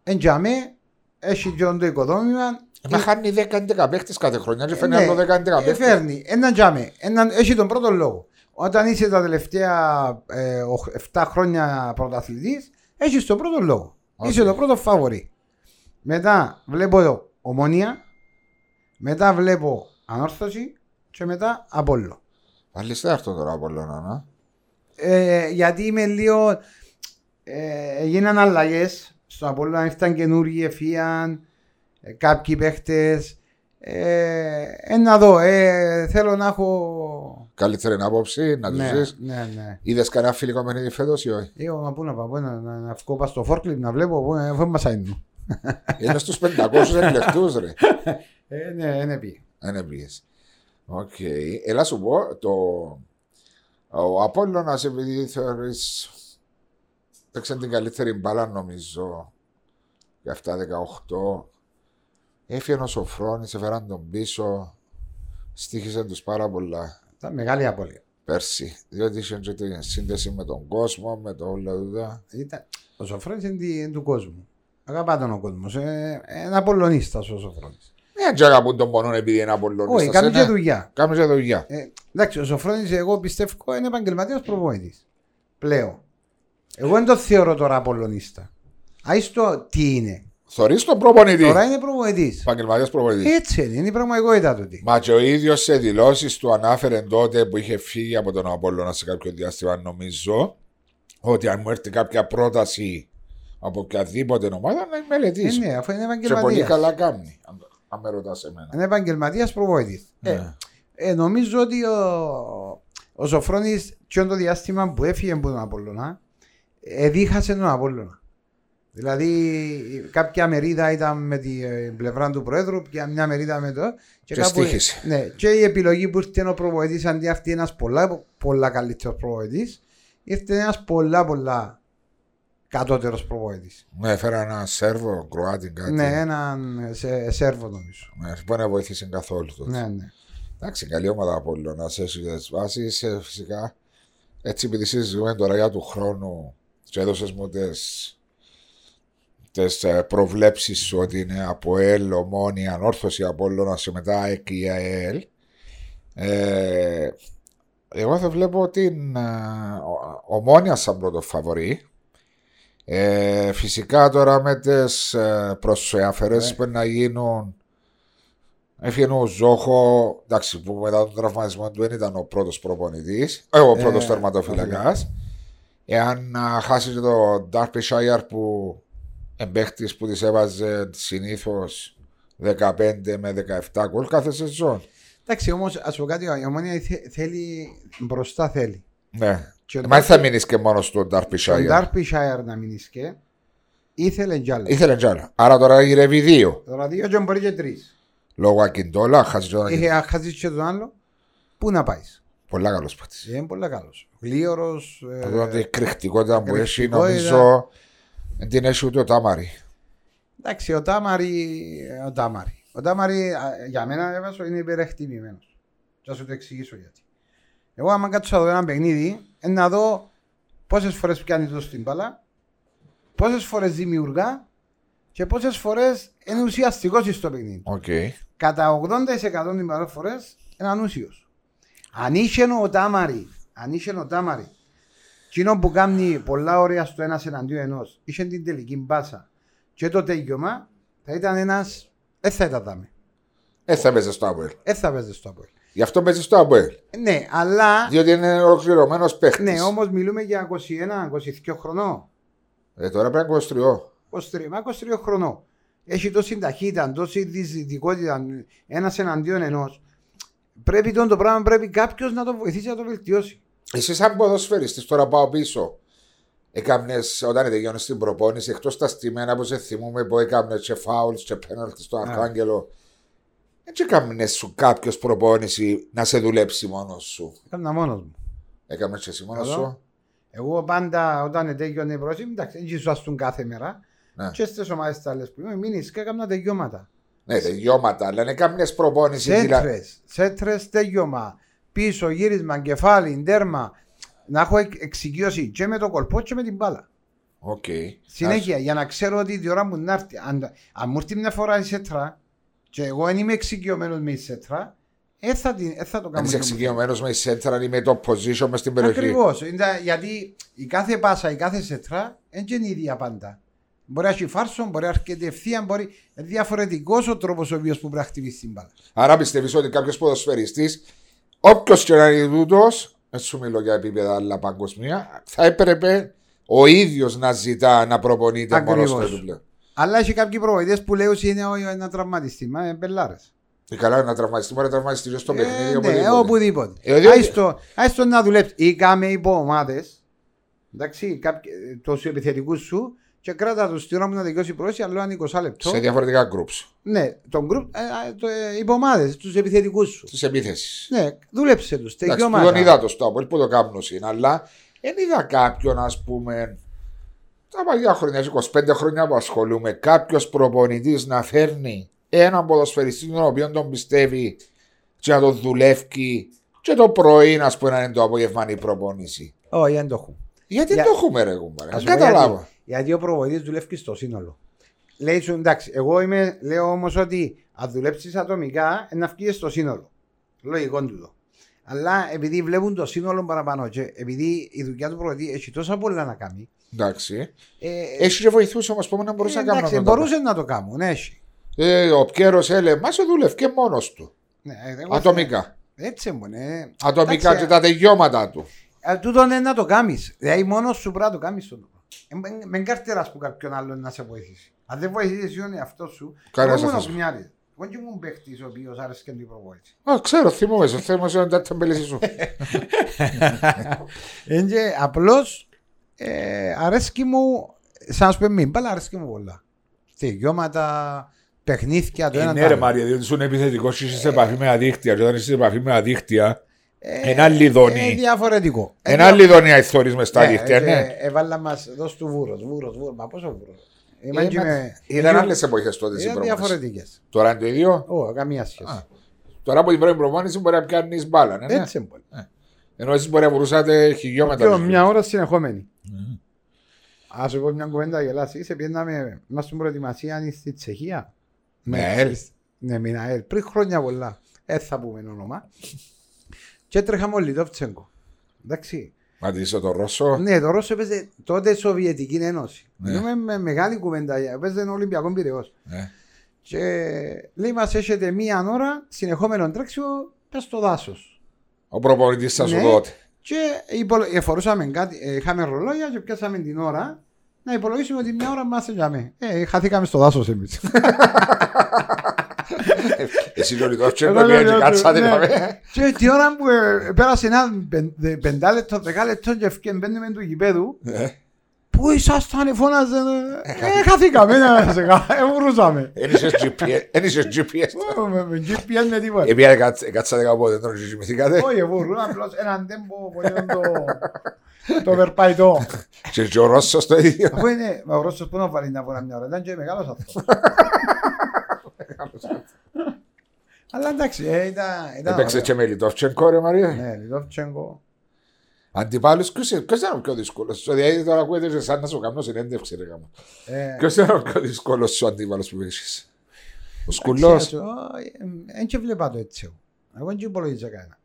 Εν τζαμέ, έχει και το οικοδόμημα. ε, μα χάνει 10-11 παίχτες κάθε χρονιά και φέρνει ναι, άλλο 10-11 ε, παίχτες. φέρνει, έναν τζαμέ, έναν, έχει τον πρώτο λόγο. Όταν είσαι τα τελευταία ε, οχ- 7 χρόνια πρωταθλητής, έχεις τον πρώτο λόγο. Οκ. Είσαι το πρώτο φαβορή. Μετά βλέπω εδώ Ομόνοια, μετά βλέπω ανόρθωση και μετά απόλλω. Πάλι σε αυτό τώρα από όλων, να. Ε, γιατί είμαι λίγο. Ε, έγιναν αλλαγές. Στο Απόλλωνα ήρθαν καινούργιοι εφίαν, ε, κάποιοι παίχτες. Ε, ε, να δω, ε, θέλω να έχω. Καλύτερη άποψη, να τους Ναι, δεις. ναι, ναι. Είδες κανένα φιλικό παιχνίδι φέτος ή όχι; Εγώ μα πού να πάω, πού να, να, να βγω πας στο φόρκλιπ να βλέπω, πού να μας αείνουν. Είναι στους 500 εκλεκτούς ρε. Ε, ναι, ναι, πει. Δεν πήγες. Οκ. Έλα σου πω, το... ο Απόλλωνας επειδή θεωρείς παίξαν την καλύτερη μπάλα νομίζω για 7-18 έφυγε ο Σοφρόνης, έφεραν τον πίσω στοίχισε τους πάρα πολλά Ήταν μεγάλη απώλεια. πέρσι διότι είχε και την σύνδεση με τον κόσμο, με το όλα τούτα. Ήταν, ο Σοφρόνης είναι, τι- είναι του κόσμου. Αγαπά τον ο κόσμος. Ε, είναι Απολλωνίστας ο Σοφρόνης. Δεν ξέρω αγαπούν τον πονόν επειδή είναι Απολλωνιστάς. Όχι, κάνει είναι- και δουλειά. Κάνει και δουλειά. Ε, εντάξει, ο Σοφρόνης, εγώ πιστεύω είναι επαγγελματίας προπονητής. Πλέον. Εγώ δεν το θεωρώ τώρα Απολλωνίστα. Άιστο τι είναι. Θωρείς τον προπονητή. Τώρα είναι προπονητής. Επαγγελματίας προπονητής. Έτσι είναι, είναι η πραγματικότητα του. τι. Μα και ο ίδιος σε δηλώσεις του ανάφερε τότε που είχε φύγει από τον Απόλλωνα σε κάποιο διάστημα, νομίζω, ότι αν μου έρθει κάποια πρόταση από οποιαδήποτε ομάδα να Ε, μελετήσω. ναι, αφού είναι και πολύ επαγγελματίας. καλά κάνει, αν, αν με ρωτάς εμένα. Είναι επαγγελματίας προπονητή. Ναι. Ε, ε, νομίζω ότι ο, ο Σοφρόνης, και το διάστημα που έφυγε από τον Απόλλωνα, ε, δίχασε τον Απόλλωνα. Δηλαδή, κάποια μερίδα ήταν με την ε, πλευρά του Προέδρου, και μια μερίδα με το. Και στοίχησε. Ναι, και η επιλογή που ήρθε ο προπονητή αντί αυτή ένας πολλά, πολλά καλύτερος προπονητή, ήρθε ένας πολλά πολλά κατώτερος προπονητής. Ναι, έφερα ένα Σέρβο, Κροάτι, κάτι. Ναι, έναν σε, Σέρβο νομίζω. Ναι, που δεν βοήθησε καθόλου τότε. Ναι, ναι. Εντάξει, καλή ομάδα Απόλλωνα σε τις βάσεις, ε, φυσικά. Έτσι, επειδή συζητούμε τώρα για του χρόνου, και έδωσες μου τις, τις ε, προβλέψεις σου ότι είναι από ΕΛ, Ομόνια, Ανόρθωση, Απόλλωνα και μετά ΑΕΚ ή ΑΕΛ. Ε, εγώ θα βλέπω την ε, ο- Ομόνιας σαν πρώτο φαβορή. Ε, φυσικά τώρα με τις ε, προσφέρες Ναι. που να γίνουν Έφυγε ο Ζόχο, εντάξει, που μετά τον τραυματισμό του δεν ήταν ο πρώτος προπονητής, ε, ο πρώτος Ε, τερματοφύλακα. Εάν α, χάσει και το Ντάρπι Σάιαρ που εμπέχτη που της έβαζε συνήθως 15 με 17 γκολ κάθε σεζόν. Εντάξει, όμως, ας πω κάτι, η ομόνια θε- θέλει μπροστά θέλει. Ναι. Και ο Μα δεν θα Ντάρπι- μείνεις και μόνος στο Ντάρπι Ο Σάιαρ. Ντάρπι Σάιαρ να μείνεις και ήθελε κι άλλο. Ήθελε κι άλλα. Άρα τώρα γυρεύει δύο. Τώρα δύο και μπορεί και τρεις. Λόγω Ακιντόλα, χάσεις τον Ακιντόλα. Είχε χάσεις και τον άλλο. Πού να πάεις; Πολλά καλός παίχτη. Είναι πολύ καλός. Γλίωρος. Εδώ την εκρηκτικότητα που έχει εκρηκτικότητα. νομίζω δεν την έχει ούτε ο Τάμαρη. Εντάξει, ο Τάμαρη. Ο Τάμαρη. Ο Τάμαρη α, για μένα ε Βάσο, είναι υπερεκτιμημένος. Θα σου το εξηγήσω γιατί. Εγώ, άμα κάτσω να δω ένα παιχνίδι, είναι να δω πόσες φορές πιάνεις το στην μπάλα, πόσες φορές δημιουργά και πόσες φορές είναι ουσιαστικός στο παιχνίδι. Οκ. Κατά 80% των φορές είναι ανούσιος. Αν είχε ο Τάμαρη, αν είχε ο Τάμαρη, εκείνο που κάνει πολλά ωραία στο ένας εναντίον ενός, είχε την τελική μπάσα και το τέλειωμα, θα ήταν ένας. Δεν θα ήταν δάμε. Δεν θα παίζει στο Αποέλ. Δεν θα παίζει στο Απόελ. Γι' αυτό παίζεις στο Αποέλ. Ναι, αλλά. Διότι είναι ολοκληρωμένος παίχτης. Ναι, όμως μιλούμε για 21-22 χρονών. Ε, τώρα πρέπει να είναι 23. 23, μα 23 χρονών. Έχει τόση ταχύτητα, τόση διζητικότητα ένας εναντίον ενός. Πρέπει τον το πράγμα πρέπει κάποιος να το βοηθήσει να το βελτιώσει. Εσύ, σαν ποδοσφαιριστής, τώρα πάω πίσω. Έκαμνες, όταν τελειώνεις την προπόνηση, εκτός τα στημένα που σε θυμούμε που έκαμνες και φάουλς και πέναλτι στο Αρχάγγελο, έτσι έκαμνε σου κάποιος προπόνηση να σε δουλέψει μόνος σου. Έκανα μόνος μου. Έκαμνε και εσύ μόνος Καλά. σου; Εγώ πάντα όταν τέλειωνε η πρόσημη, εντάξει, δεν ζουαστούν κάθε μέρα. Ναι. Και στις ομάδες τες άλλες που ήμουν, έμεινισκα και έκαμνα τελειώματα. Ναι, τελειώματα, αλλά έκαμνε προπόνηση. δηλαδή- Σέντρες, σέντρες τέλειωμα. Πίσω, γύρισμα, κεφάλι, τέρμα. Να έχω εκ- εξοικείωση και με το goalpost και με την μπάλα. Οκ. Συνέχεια, για να ξέρω ότι τη ώρα μου να έρθει, αν, αν μου έρθει μια φορά η σέντρα και εγώ δεν είμαι εξοικειωμένος με η σέτρα, δεν θα, την- δεν θα το Αν κάνω. είσαι εξοικειωμένος με η σέντρα ή με το position μες στην περιοχή. Ακριβώς. Γιατί η κάθε πάσα, η κάθε σέτρα δεν είναι η ίδια πάντα. Μπορεί να έχει φάρσο, μπορεί να έρχεται ευθεία, μπορεί. Είναι διαφορετικός ο τρόπος ο οποίος που πρέπει να χτυπήσει την μπάλα. Άρα πιστεύεις ότι κάποιος ποδοσφαιριστής, όποιος και να είναι τούτος, δεν σου μιλώ για επίπεδα αλλά παγκοσμία, θα έπρεπε ο ίδιος να ζητά να προπονείται μόνος Ακριβώς. στο του Αλλά έχει κάποιοι προβοητέ που λέω ότι είναι ο- ένα τραυματιστή. Μα είναι μπελάρες. Και καλά να τραυματιστεί, μπορεί να τραυματιστεί και στο παιχνίδι. ναι, οπουδήποτε. οπουδήποτε. Ε, διότι- Άιστο, άιστο να δουλέψεις. Ή κάμε υπό ομάδες. Εντάξει, τους επιθετικούς σου και κράτα τους στην ώρα που να τελειώσει η πρόση, αλλά είναι 20 λεπτό. Σε διαφορετικά groups Ναι, τον group, ε, ε, το, ε, υπό ομάδες, τους επιθετικούς σου. τη επίθεση. Ναι, δούλεψε τους. Εντάξει, που τον είδα το στόπ, που το κάνουν είναι, αλλά δεν είδα κάποιον, ας πούμε, τα παλιά χρόνια, 25 χρόνια που ασχολούμαι, κάποιος προπονητής να φέρνει έναν ποδοσφαιριστή τον οποίο τον πιστεύει και να τον δουλεύει και το πρωί, α πούμε, να είναι το απόγευμα η προπόνηση. Όχι, δεν το έχουν. Γιατί Για- το έχουμε, ρε κουμπάρε. Ας Δεν πω γιατί. καταλάβω. Γιατί ο προβοητή δουλεύει στο σύνολο. Λέει σου εντάξει, εγώ είμαι, λέω όμως ότι αν δουλέψεις ατομικά, ε, να βγεις στο σύνολο. Λογικό τούτο. Αλλά επειδή βλέπουν το σύνολο παραπάνω και επειδή η δουλειά του προβοητή έχει τόσα πολλά να κάνει. Εντάξει. Ε, Έχει και βοηθούσε όμως που να μπορούσε ε, να κάνει. εντάξει, αυτό το μπορούσε να το κάνουν, έχει. πράγμα. Ε, ο Πιέρος έλεγε, μα σε δουλεύει μόνος του. Ναι, ε, εγώ- Ατομικά. Έτσι μου, ε. Ατομικά Εντάξει, και τα τελειώματα του. ε, Τούτο είναι να το κάνεις. Δηλαδή μόνος σου πρέπει να το κάνεις. Ε, με κάρτερα που κάποιον άλλον να σε βοηθήσει. Αν δεν βοηθήσεις τον εαυτό σου, Κανένας εγώ ήμουν αυτός. κουνιάρης. Εγώ και ήμουν παίχτης ο οποίος άρεσε και την προβόηση. Α, ξέρω, θυμούμαι, σε θέμα σε τα τεμπελίσι σου. Είναι απλώς ε, αρέσκει μου, σαν να σου πει μην, πάλι αρέσκει μου πολλά. Τελειώματα, παιχνίδια, το ένα Ναι, το ρε άλλο. Μάρια, διότι ήσουν επιθετικό και είσαι σε επαφή με αδίκτυα. Και όταν είσαι σε επαφή με αδίκτυα, Ε, ένα λιδόνι. Είναι διαφορετικό. Ε, ένα λιδόνι ηθόρει μες στα ναι, δίκτυα, και ναι. Έβαλα μας, δώσ' του βούρος, βούρος, βούρος. Μα πόσο βούρος. Ε, Είμαστε και μα- με- Ήταν άλλες εποχές τότε Ήταν στην προπόνηση. διαφορετικές. Τώρα είναι το ίδιο; Ω, καμία σχέση. Α, Τώρα από την πρώτη προπόνηση μπορεί να πιάνεις μπάλα. Ναι, ναι. Έτσι μπορεί. Ενώ εσείς μπορεί να βουρούσατε χιλιόμετρα. Και μια ώρα συνεχόμενη. Α σου πω μια κουβέντα γελάσει. Είσαι πιέναμε μας στην προετοιμασία στη Τσεχία. Με Με- ΑΕΛ. Ναι, με ΑΕΛ. Πριν χρόνια πολλά. Δεν θα πούμε όνομα. Και έτρεχαμε ο Λιτόφτσενκο. Εντάξει. Μα τι είσαι το Ρώσο; Ναι, το Ρώσο έπαιζε τότε Σοβιετική Ένωση. Ναι. Μιλούμε με μεγάλη κουβέντα. Έπαιζε ένα Ολυμπιακό πυρεό. Ναι. Και λέει μας έχετε μία ώρα συνεχόμενο τρέξιμο πες στο δάσος. Ο προπονητής σα σου Ναι. τότε. Και υπολο... ε, φορούσαμε κάτι, ε, είχαμε ρολόγια και πιάσαμε την ώρα να υπολογίσουμε ότι μια ώρα μας για Ε, χαθήκαμε στο δάσος εμείς. Εσύ το λιτόφτσο Εγώ το πήγα λέω, και κάτσατε ναι. να με. Και την ώρα που ε, πέρασε ένα πεν- δε- πεντάλεπτο, δεκάλεπτο και ευκαιρία μπαίνουμε του γηπέδου Ε, Πού ήσασταν, φώναζε. Ε, χαθήκαμε, ναι, σε κα- ε, βρούσαμε. Εν είχες GPS. Εν είχες GPS. Ε, με- Με GPS με τίποτα. Επειδή κάτσατε κάπου δεν τον κοιμηθήκατε. Όχι, βρούν απλώς έναν τέμπο που είναι το... Το βερπαϊτό. Και και ο Ρώσος το ίδιο. Αφού είναι, μα ο Ρώσος που να βάλει να φορά μια ώρα, ήταν και μεγάλος αυτός. Αλλά εντάξει, ε, ήταν... ήταν Έπαιξε ωραίο. και με Λιτόφτσενκο ρε Μαρία. Ναι, Λιδόφτσενκο. Αντιπάλους ποιος είναι- ποιος ήταν ο πιο δύσκολος. Στο διαδίκτυο τώρα ακούετε και σαν να σου κάνω συνέντευξη ρε γάμο. Ε, Ποιος ήταν ο πιο δύσκολος σου αντίπαλος που έχεις. Ο Σκουλός. Δεν και βλέπα το έτσι. εγώ. Εγώ δεν και υπολογίζα κανένα.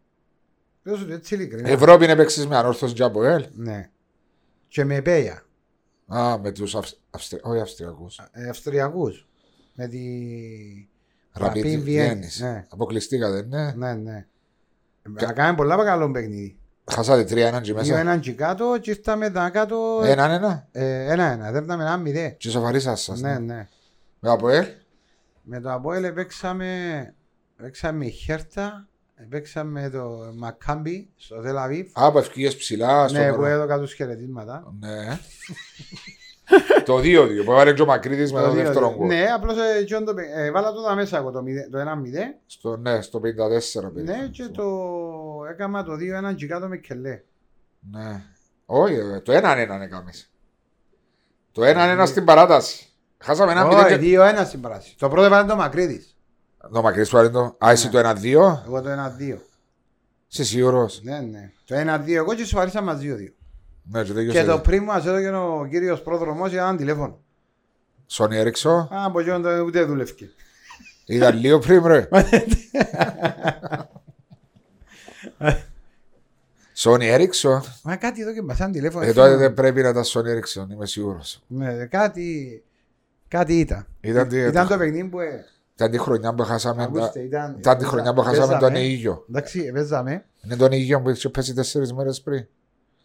Λέω σου το έτσι ειλικρινά. Ευρώπη είναι παίξεις με ανόρθωση και από ελ. Ναι. Και με πέια. Α, με τους Αυστ- Αυστρι- όχι Αυστριακούς. Ε, Αυστριακούς. Με τη... Ραπίν Ραπίν Βιέννης. Βιέννης, ναι. Αποκλειστήκατε, ναι. Ναι, ναι. Να κάνουμε πολλά καλό παιχνίδι. Χάσατε τρία έναν και Δύο μέσα. έναν και κάτω και ήρθαμε τα κάτω Έναν ένα. ε, ένα ένα. Δέρναμε ένα μηδέ. Και σοφαρίσας σας. Ναι, ναι. ναι. Με από ελ. Με το Αποέλ παίξαμε, παίξαμε η Χέρτα, παίξαμε το Μακάμπι στο Τελαβίβ. Α, από ευκαιρίες ψηλά. στο Ναι, που νερό. έδωκα τους χαιρετίσματα. Ναι. Το 2-2 που έβαλε και ο Μακρύδης με Το το δύο- δεύτερο γκολ. Ναι, απλώς ε, εκείνο το παι- ε, βάλα το τα μέσα εγώ το, μηδέ- το 1-0. Στο, ναι, στο 54 περίπου. Ναι, και το έκανα το 2-1 και κάτω με κελέ. Ναι. Όχι, ε, το 1-1 έκαμες. Το 1-1 στην παράταση. Χάσαμε ένα μηδέν Όχι, και... 2-1 στην πράση. Το πρώτο βάλε το Μακρύδης. Το Μακρύδης που το... Α, εσύ Ναι. το 1-2. Εγώ το 1-2. Είσαι σίγουρος; Ναι, ναι. Το 1-2 εγώ και σοβαρίσα μας 2-2. Ναι, και Και τέλειωσε. το πριν μου έδωκε ο κύριος πρόδρομος για έναν τηλέφωνο. Σόνι Έριξο. Α, από εκείνον το ούτε δούλευκε. Ήταν λίγο πριν ρε. Σόνι Έριξο. Μα κάτι εδώ και μας σαν τηλέφωνο. Ε, τότε δεν πρέπει να ήταν Σόνι Έριξο, είμαι σίγουρος. Ναι, κάτι, κάτι ήταν. Ήταν, τη- Ήταν το παιχνίδι που... ε, ήταν τη χρονιά που χάσαμε. τα- Ακούστε, ήταν... Ήταν τη χρονιά που χάσαμε τον παίζαμε. Αίγιο. Εντάξει, παίζαμε. Είναι τον Αίγιο που είχε πέσει τέσσερις μέρες πριν.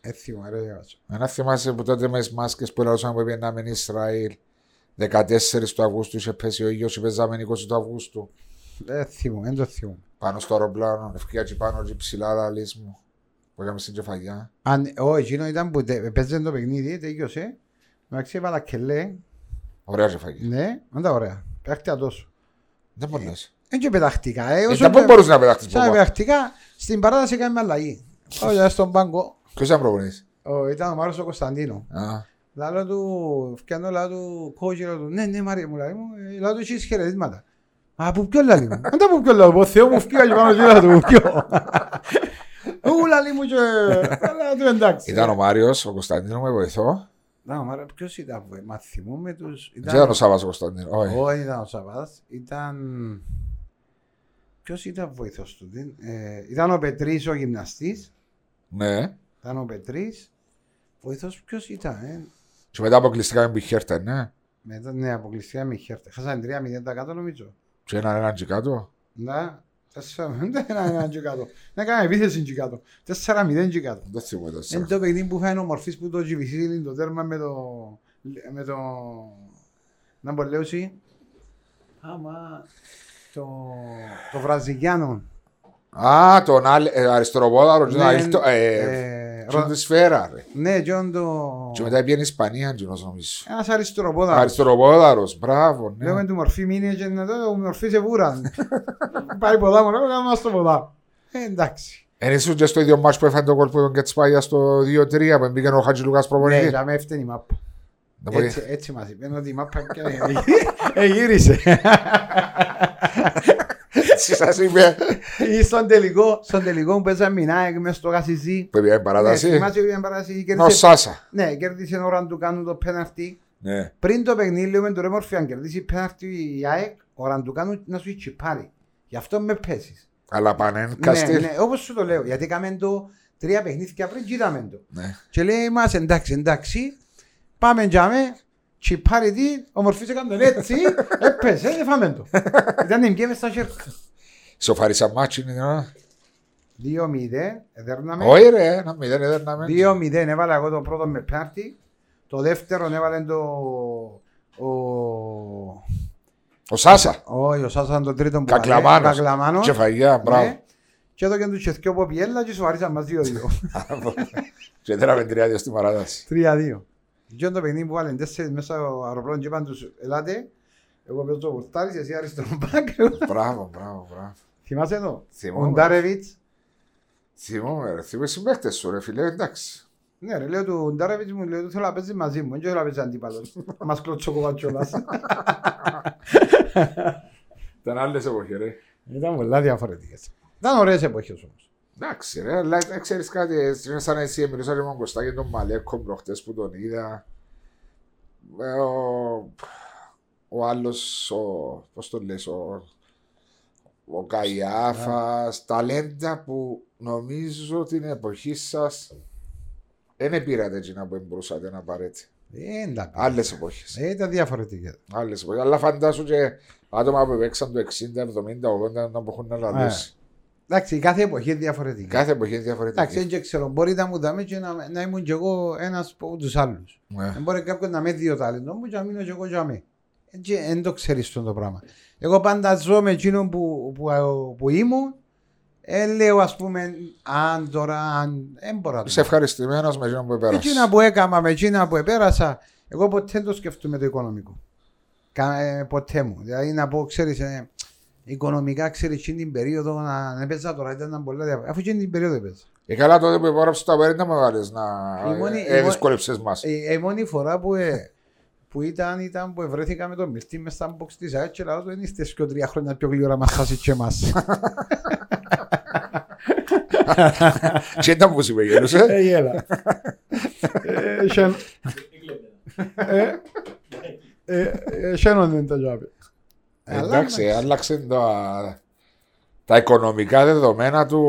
Έθιμα, ρε, γράψω. Ένα θυμάσαι που τότε με τις μάσκες που λαούσαμε που πήγαμε Ισραήλ 14 του Αυγούστου είχε πέσει ο ήλιος και παίζαμε 20 του Αυγούστου Δεν θυμώ, δεν το θυμώ. πάνω στο αεροπλάνο, ευκαιρία και πάνω και ψηλά λαλείς μου που είχαμε στην κεφαλιά. Αν, όχι, εκείνο ήταν που τε- παίζε το παιχνίδι, τέλειωσε. Εντάξει, έβαλα κελέ. Ωραία κεφαλιά. Ναι, δεν τα ωραία. Πέχτηκα τόσο. Δεν μπορείς. Δεν και πεταχτήκα. Ε, Ε, όσο τα πού πε- μπορείς να πεταχτείς σαν ποπά. πεταχτήκα, στην παράταση έκαμε αλλαγή. Πάω στον πάγκο. Ποιος ήταν προπονητής; Ο, ήταν ο Μάρος ο Κωνσταντίνο. Α, Λάλο του, φτιάνω λάλο του κόκκι, λάλο του, ναι, ναι, Μάρια μου, λέει μου, ε, λάλο του έχεις χαιρετίσματα. Μα από ποιο λάλη μου, αν τα από ποιο λάλο, ο Θεό μου φκία και πάνω και λάλο του, ποιο. Ού, λάλη μου και, λάλο του εντάξει. Ήταν ο Μάριος, ο Κωνσταντίνο με βοηθό. Να, ο Μάρια, ποιος ήταν, βε, μα θυμούμε τους, Δεν ήταν ο Σάββας ο Κωνσταντίνο. Όχι. όχι ήταν ο Σαββάς, ήταν, ποιος ήταν βοηθός του, δεν- ε, ήταν ο Πετρής ο γυμναστής, Ναι. Ήταν ο Πετρής, βοηθός ποιος ήταν, ε, Και μετά αποκλειστήκαμε που η Χέρτα, ναι. μετά, ναι, αποκλειστικά με χέρτα, χάσανε 3-0% νομίζω. Και έναν έναν και κάτω. Να, τέσσερα, δεν είναι ένα και κάτω. Να κάνει επίθεση και κάτω. Τέσσερα μηδέν και κάτω. Δεν θυμούμαι Είναι τέσσερα. το παιχνίδι που φάει ο μορφής που το GVC το τέρμα με το... με το... να μπορεί λέω εσύ. Άμα... το... το Βραζιλιάνο. Α, τον άλλ- ε, αριστεροπόδαρος, τον Ναι, Αίλτο, ε, ε, τον ρο- τη σφαίρα, ρε. Ναι, και on το... Και μετά πήγαινε η Ισπανία, τζινός νομίζω. Ένας αριστεροπόδαρος. Αριστεροπόδαρος, μπράβο, ναι. Λέμε του μορφή μείνει και να το ο μορφής σε βούραν. Πάει ποδά μου, να μας το ποδά. Ε, εντάξει. Εν ήσουν και στο ίδιο μάτς που έφανε το κόλπο τον Κετσπάγια στο 2-3 που μπήκε ο Χατζηλούκας Ναι, προπονητής. για με έφτανε η μάπα. Να πω, Έτσι, έτσι μας είπε ότι η μάπα και- εγύρισε. Έτσι σας είπε. Ή στον τελικό, στον τελικό που παίζαμε μηνάεκ μες στο Γασιζί. Που πήγε Ναι, παράταση. θυμάσαι ότι ήταν παράταση, Ο κέρδισε- Σάσα. Ναι, κέρδισε ώρα του κάνουν το πέναρτι. Ναι. Πριν το παιχνίδι λέμε το ρε μόρφη αν κερδίσει πέναρτι η ΑΕΚ, ώρα του κάνουν να σου τσιπάρει. Γι' αυτό με πέσεις. Αλλά πανέν Ναι, καστήλ. ναι, όπως σου το λέω, γιατί έκαμε το τρία παιχνίδια πριν και είδαμε το. Ναι. Και λέει μας εντάξει, εντάξει, πάμε για με τσιπάρει τι, ομορφήσε τον έτσι, έπεσε, δεν φάμε το. Ήταν εμπιέ μες στα χέρια. Σοφαρίσα μάτσι είναι τώρα. 2-0, εδέρναμε. Όχι ρε, ένα μηδέν έδερναμε. 2-0 έβαλα εγώ το πρώτο με πέναρτι. Το δεύτερο έβαλε το. Ο... Ο Σάσα. Όχι, ο Σάσα ήταν το τρίτο που Κακλαμάνος. Κακλαμάνος. Και φαγιά, μπράβο. Ναι. Και εδώ και τους τσεθκιό από πιέλα και σου αρίσαν μας 2-2. Και τέραμε τρία στη παράταση. 3-2. Και το παιχνίδι που βάλουν τέσσερις μέσα στο αεροπλάνο και είπαν τους ελάτε. Εγώ παίζω ο Βουρτάρης, εσύ αριστερό μπακ. Μπράβο, μπράβο, μπράβο. Θυμάσαι εδώ. Θυμόμαι. Ο Ντάρεβιτς. Θυμόμαι ρε, θυμόμαι συμπαίχτες σου ρε φίλε, εντάξει. Ναι ρε, λέω του Ντάρεβιτς μου, λέω του θέλω να παίζει μαζί μου. Δεν θέλω να παίζει αντίπαλος. Μας κλωτσοκοβά κιόλας. Ήταν άλλες εποχές ρε. Ήταν πολλά διαφορετικές. Ήταν ωραίες εποχές όμως. Εντάξει ρε, αλλά ε, ξέρεις κάτι, είναι σαν εσύ μιλούσα και με τον Κωστάκη και τον Μαλέκο προχτές που τον είδα. Ε, Ο, ο άλλος, ο, πώς τον λες, ο, ο Καϊάφας, ταλέντα που νομίζω την εποχή σας δεν πήρατε εκείνα που μπορούσατε να πάρετε. Δεν τα πήρα. Άλλες εποχές. Ε, Ήταν διαφορετικές. Άλλες εποχές. Αλλά φαντάσου και άτομα που παίξαν το 60, 70, 80 να μπορούν να λαλώσει. Εντάξει, κάθε εποχή είναι διαφορετική. Κάθε εποχή είναι διαφορετική. Εντάξει, δεν ξέρω. Μπορεί να μου δάμε και να, να ήμουν κι εγώ ένας από τους άλλους. Ναι. Δεν μπορεί κάποιος να με δύο τάλεντο μου και να μείνω κι εγώ για μí. Δεν το ξέρεις αυτό το πράγμα. Εγώ πάντα ζω με εκείνον που, που, που ήμουν. Ε, λέω ας πούμε, αν τώρα, αν. Δεν μπορώ να το Είσαι ευχαριστημένος με εκείνον που πέρασε. Εκείνα που έκανα με εκείνα που επέρασα, εγώ ποτέ δεν το σκεφτούμε το οικονομικό. Κα, ε, ποτέ μου. Δηλαδή να πω, ξέρεις, ε, οικονομικά, ξέρεις, εκείνη την περίοδο να, να έπαιζα τώρα, ήταν πολλά διαφορετικά. Αφού εκείνη την περίοδο έπαιζα. Ε, καλά τότε που υπόγραψες το απαραίτητα με βάλες να Η μόνη- ε, η μόνη- δυσκόλεψες μας. Ε, η μόνη φορά που, ε, που ήταν, ήταν που βρέθηκα με τον Μυρτή μες στα box της ΑΕΤ και λέω του, δεν είστε και τρία χρόνια πιο γλύωρα μας χάσει και εμάς. Και ήταν που σου γέλουσε. Ε, γέλα. Ε, σεν- Ε, ε, ε, Σένον δεν τα γιάβει. Εντάξει, άλλαξε τα, τα οικονομικά δεδομένα του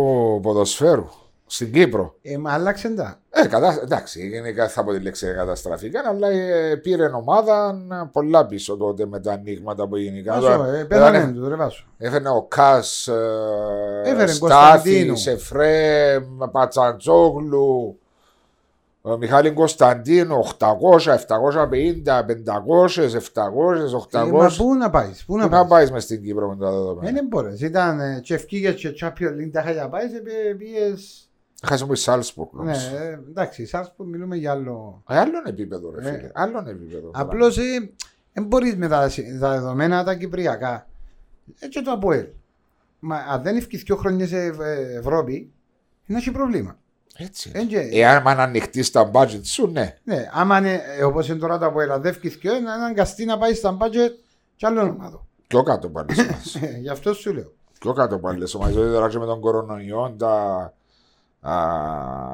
ποδοσφαίρου στην Κύπρο. Ε, μα άλλαξε τα. Ε, κατα... Εντάξει, γενικά θα πω τη λέξη καταστραφικά, αλλά ε, πήρε ομάδα πολλά πίσω τότε με τα ανοίγματα που γενικά. Βάσο, ε, πέθανε του, ρε Βάσο. Έφερε ο Κας, ε, Έφερε Στάθης, Κωνσταντίνου. Εφρέμ, Πατσαντζόγλου, ε, Μιχάλη Κωνσταντίνου, 800, 750, 500, 700, 800. Ε, Μα πού να πάεις, πού να Πού να πάεις; πάεις μες στην Κύπρο με τα δεδομένα; Δεν μπορείς. Ήταν ε, και ευκήγες και Champions League τα είχα πάεις σε πι- πιες... Χάσαμε που Σάλσπουργκ. Ναι, ε, εντάξει, σας που μιλούμε για άλλο. Άλλον επίπεδο, ρε Ε. φίλε. Άλλον επίπεδο. Απλώς ε, δεν μπορείς με τα, συ- τα δεδομένα τα κυπριακά. Έτσι το ΑΠΟΕΛ. Μα αν δεν ευκείς δύο χρόνια σε Ευ- ε, Ευρώπη, είναι έχει πρόβλημα. Έτσι. Ε, και- Εάν αν ανοιχτείς τα budget σου, ναι. Ναι, άμα είναι ε, όπως είναι τώρα το ΑΠΟΕΛ, αν δεν ευκείς δύο, να αναγκαστεί να πάει στα budget και άλλο ομάδο. Πιο κάτω πάλι σε εμάς. Ε, Γι' αυτό σου λέω. Πιο κάτω πάλι σε εμάς. Δηλαδή τώρα και με τον κορονοϊό τα... Α,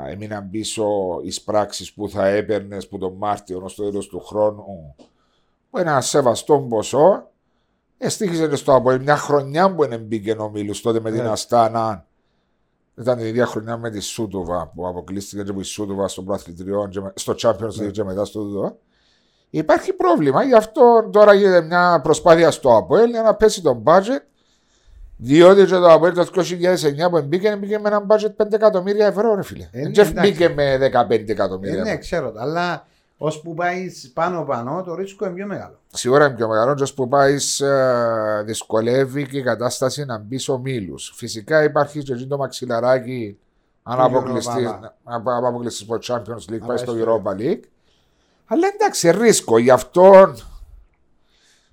έμειναν πίσω οι πράξεις που θα έπαιρνες που τον Μάρτιο ως το τέλος του χρόνου που ένα σεβαστό ποσό εστίχησε και στο από μια χρονιά που είναι μπήκε ο Μίλους τότε με την Ναι. Αστάνα ήταν η ίδια χρονιά με τη Σούτουβα που αποκλείστηκε και από τη Σούτουβα στο Προαθλητριό και με- στο Champions League και μετά στο Δούδο. Υπάρχει πρόβλημα, γι' αυτό τώρα γίνεται μια προσπάθεια στο ΑΠΟΕΛ για να πέσει το budget διότι και το ΑΠΟΕΛ το 2009 που μπήκε, μπήκε με ένα budget 5 εκατομμύρια ευρώ, ρε φίλε. Ε, ναι, Δεν εντάξει. μπήκε με 15 Ε, εκατομμύρια. ναι, ξέρω το. Αλλά ώσπου πάεις πάνω-πάνω, το ρίσκο είναι πιο μεγάλο. Σίγουρα είναι πιο μεγάλο, και που πάεις ε, δυσκολεύει και η κατάσταση να μπει στο μήλους. Φυσικά υπάρχει και εκεί το μαξιλαράκι αν Του αποκλειστεί Europa. αν αποκλειστείς από το Champions League, πάει πάει στο στο Europa League. Αλλά εντάξει, ρίσκο. Γι' αυτό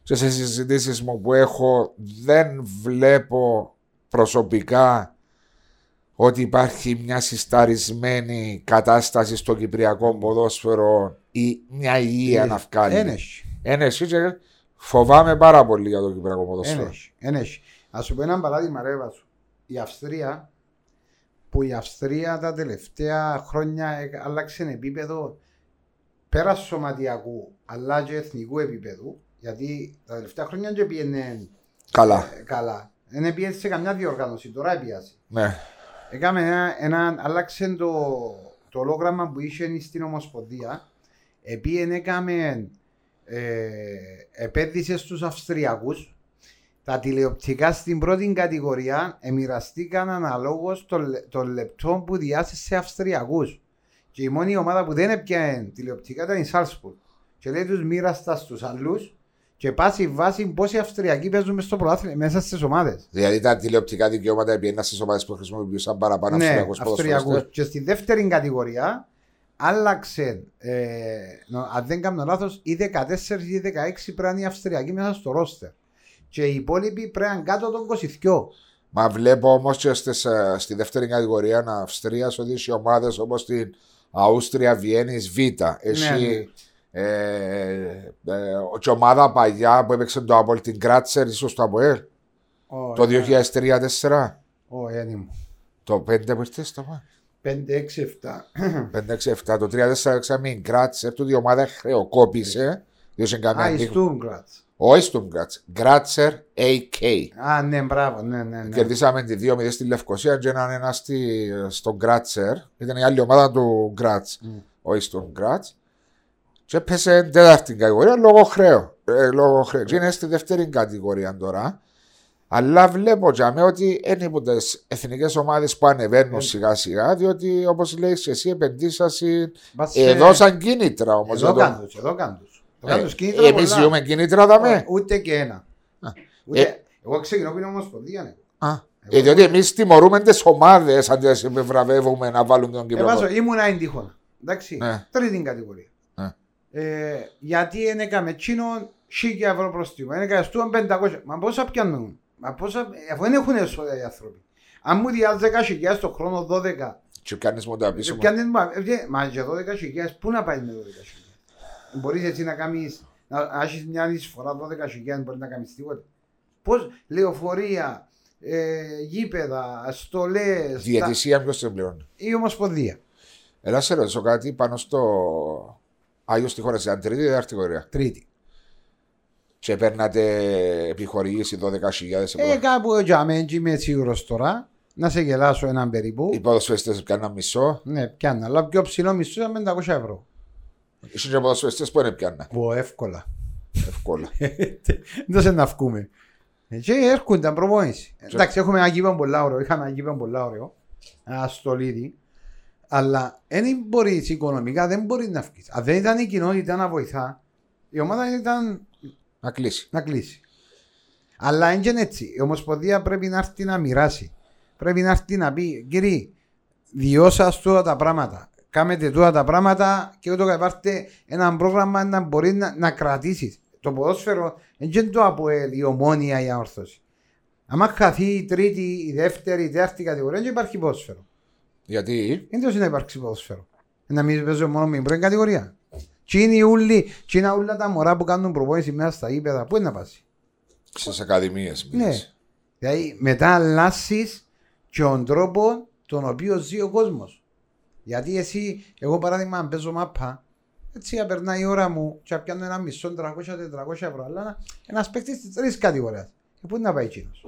και σε συζητήσεις μου που έχω δεν βλέπω προσωπικά ότι υπάρχει μια συσταρισμένη κατάσταση στο κυπριακό ποδόσφαιρο ή μια υγεία να βγάλει. Ένεχει. Ένα εσύ και φοβάμαι πάρα πολύ για το κυπριακό ποδόσφαιρο. Ένεχει. Ένεχει. Α σου πω ένα παράδειγμα, ρε Βάσου. Η Αυστρία, που η Αυστρία τα τελευταία χρόνια ε, άλλαξε επίπεδο πέρα σωματιακού αλλά και εθνικού επίπεδου. Γιατί τα τελευταία χρόνια δεν πήγαινε Καλά. ε, καλά. Δεν πήγαινε σε καμιά διοργάνωση, τώρα έπιασε. Ναι. Έκαμε ένα, ένα άλλαξε το, το ολόγραμμα που είχε στην Ομοσπονδία. Επίεν έκαμε ε, επένδυσες στους Αυστριακούς. Τα τηλεοπτικά στην πρώτη κατηγορία εμοιραστήκαν αναλόγως των, λε- των λεπτών που διάσε σε Αυστριακούς. Και η μόνη ομάδα που δεν έπιανε τηλεοπτικά ήταν η Σάλσπουργκ. Και λέει τους μοίραστα στους άλλους και πάση βάση πόσοι Αυστριακοί παίζουν μες στο πρωτάθλημα, μέσα στις ομάδες. Δηλαδή τα τηλεοπτικά δικαιώματα πήγαιναν στις ομάδες που χρησιμοποιούσαν παραπάνω Ναι, Αυστριακούς Αυστριακούς. ποδοσφαιριστές. Και στη δεύτερη κατηγορία άλλαξε, ε, νο- αν δεν κάνω λάθος, ή 14 ή 16 πρέπει να είναι οι Αυστριακοί μέσα στο ρόστερ. Και οι υπόλοιποι πρέπει να είναι κάτω των 22. Μα βλέπω όμως και στις, ε, στη δεύτερη κατηγορία Αυστρίας ότι έχει ομάδες όπως την Αούστρια Βιέννης Β. Έχει Ναι, ε, ε, και ομάδα παλιά που έπαιξε το Απολ την Κράτσερ, ίσως το Αποέλ, Ω, το ε, 2003-2004. Ω, ένι μου. Το 5 που ήρθες στο 5, 6, 7. 5-6-7. Το 3-4 έξαμε η Γκράτσερ, του η ομάδα χρεοκόπησε. Διότι είχε Α, κάνει η αντίχ- Στούμγκρατς. Όχι στον Γκράτσερ. Γκράτσερ AK. Α, ναι, μπράβο, ναι, ναι, ναι. Κερδίσαμε τη 2-0 στη Λευκοσία και έναν ένα στη, στον Γκράτσερ. Ήταν η άλλη ομάδα του Γκράτ. Μμ. Όχι στον Γκράτ. Και έπεσε τέταρτη κατηγορία λόγω χρέου. Ε, λόγω χρέου. Και είναι στη δεύτερη κατηγορία τώρα. Αλλά βλέπω για μένα ότι είναι από τις εθνικές ομάδες που ανεβαίνουν Ε. σιγά σιγά, διότι όπως λέει και εσύ, επενδύσασαι. Πας σε- Εδώ σαν κίνητρα όμως. Εδώ κάνουν τους, εδώ κάνουν τους. Εδώ κάνουν τους κίνητρα Εμείς πολλά. ζούμε κίνητρα, δαμε. Ω, Ούτε και ένα. Α. Ούτε- Ε. Εγώ ξεκινώ που είναι ομοσπονδία. ναι. Α, ε, διότι εμείς τιμωρούμε τις ομάδες αν τις βραβεύουμε να βάλουν τον Ε, κύπρο. βάζω, ήμουνα εντύχωνα. Εντάξει, Ναι. τρίτη κατηγορία. Ναι. Ε, γιατί δεν έκαμε τσίνο χίλια ευρώ προστήμο, δεν έκαμε στούαν 500. Μα πόσα πιάνουν, μα πόσα, αφού δεν έχουν έσοδα οι άνθρωποι. Αν μου διάζει 10 χιλιάδες το χρόνο 12, Και κάνει μου τα πίσω. ε, μου. πιάνει, μα, ε, μα για 12 χιλιάδες, πού να πάει με 12 χιλιάδες; Μπορείς έτσι να κάνεις, να, να έχεις μια εισφορά 12 χιλιάδες, μπορείς να κάνεις τίποτα. Πώς, λεωφορεία, ε, γήπεδα, στολές, τα- Διαιτησία ποιος την πληρώνει; η Ομοσπονδία. Έλα σε ρωτήσω κάτι πάνω στο Άγιος στη χώρα, ήταν τρίτη ή τέταρτη κατηγορία; Τρίτη. Και παίρνατε επιχορήγηση 12.000 ευρώ. Ε, κάπου για μένα είμαι σίγουρος τώρα. Να σε γελάσω έναν περίπου. Οι ποδοσφαιριστές πιάναν μισό. Ναι, πιάνω. Αλλά πιο ψηλό μισθό ήταν 500 ευρώ. Είσαι και ποδοσφαιριστές που δεν πιάναν. Πω, εύκολα. Εύκολα. Δεν σε να βγούμε. Ε, Και έρχονταν προπόνηση. Εντάξει, έχουμε ένα γήπεδο πολλά ωραίο. Είχαμε ένα γήπεδο πολλά ωραίο. Ένα στολίδι. Αλλά δεν μπορείς οικονομικά, δεν μπορείς να βγει. Αν δεν ήταν η κοινότητα να βοηθά, η ομάδα ήταν Να κλείσει. να κλείσει. Αλλά δεν είναι έτσι. Η Ομοσπονδία πρέπει να έρθει να μοιράσει. Πρέπει να έρθει να πει, κύριε, διώσα τούτα τα πράγματα. Κάμετε τούτα τα πράγματα και ούτω υπάρχει ένα πρόγραμμα να μπορεί να, να κρατήσεις. Το ποδόσφαιρο δεν είναι το ΑΠΟΕΛ, η ομόνια, η αόρθωση. Αν χαθεί η τρίτη, η δεύτερη, η τέταρτη κατηγορία, δεν υπάρχει ποδόσφαιρο. Γιατί; Δεν τόσο να υπάρξει ποδόσφαιρο. Να μην παίζω μόνο με την πρώτη κατηγορία. Τι είναι οι ούλοι, τι είναι όλα τα μωρά που κάνουν προπόνηση μέσα στα ύπεδα, πού είναι να πάσει. στις ακαδημίες. Ναι. Δηλαδή μετά αλλάσεις και τον τρόπο τον οποίο ζει ο κόσμος. Γιατί εσύ, εγώ παράδειγμα, αν παίζω μάπα, έτσι περνάει η ώρα μου και πιάνω ένα μισό 300-400 ευρώ. Αλλά ένας παίκτης της τρίτη κατηγορίας. Και πού είναι να πάει εκείνος;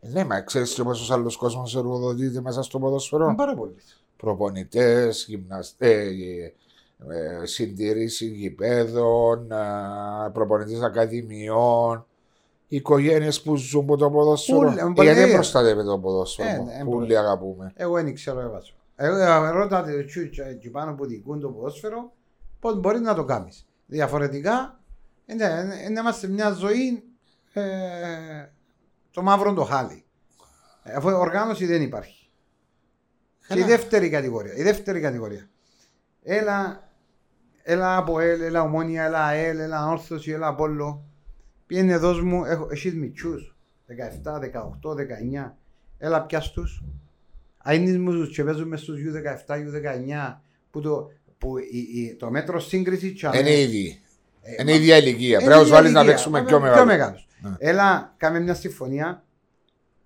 Ναι, μα ξέρεις και πόσος άλλος κόσμος εργοδοτείται μέσα στο ποδοσφαιρό. Είναι πάρα πολύ. Προπονητές, γυμναστέ, ε, ε, συντηρήσει γηπέδων, προπονητέ ακαδημιών, οικογένειες που ζουν από το ποδόσφαιρο. Πούλοι, Ε, πολύ Γιατί ωραία. προστατεύεται το ποδόσφαιρο, Ε, που ναι, όλοι πολύ. αγαπούμε. Εγώ δεν ξέρω, έβαζω. Εγώ ε, ρώτα εκεί πάνω που δικούν το ποδόσφαιρο, πώς μπορεί να το κάνεις. Διαφορετικά, είναι, είναι, είναι είμαστε μια ζωή ε, το μαύρο το χάλι. Ε, Αφού οργάνωση δεν υπάρχει. Και η Καλά. δεύτερη κατηγορία. Η δεύτερη κατηγορία. Έλα, έλα από ΕΛ, έλα ομόνια, έλα ΑΕΛ, έλα όρθωση, έλα απόλλω. Πήγαινε εδώ μου, έχω, εσείς μητσούς, 17, 18, 19. Έλα πιάσ' τους. Αίνεις μου τους και παίζουμε στους U17, U19 που το, που η, η, το μέτρο σύγκριση τσάμε. Είναι ήδη. Ε, Είναι η ίδια ηλικία. είναι Πρέπει να η τους βάλεις να ηλικία. παίξουμε Μα, πιο Πιο μεγάλο. μεγάλος. Ναι. Έλα, κάμε μια συμφωνία.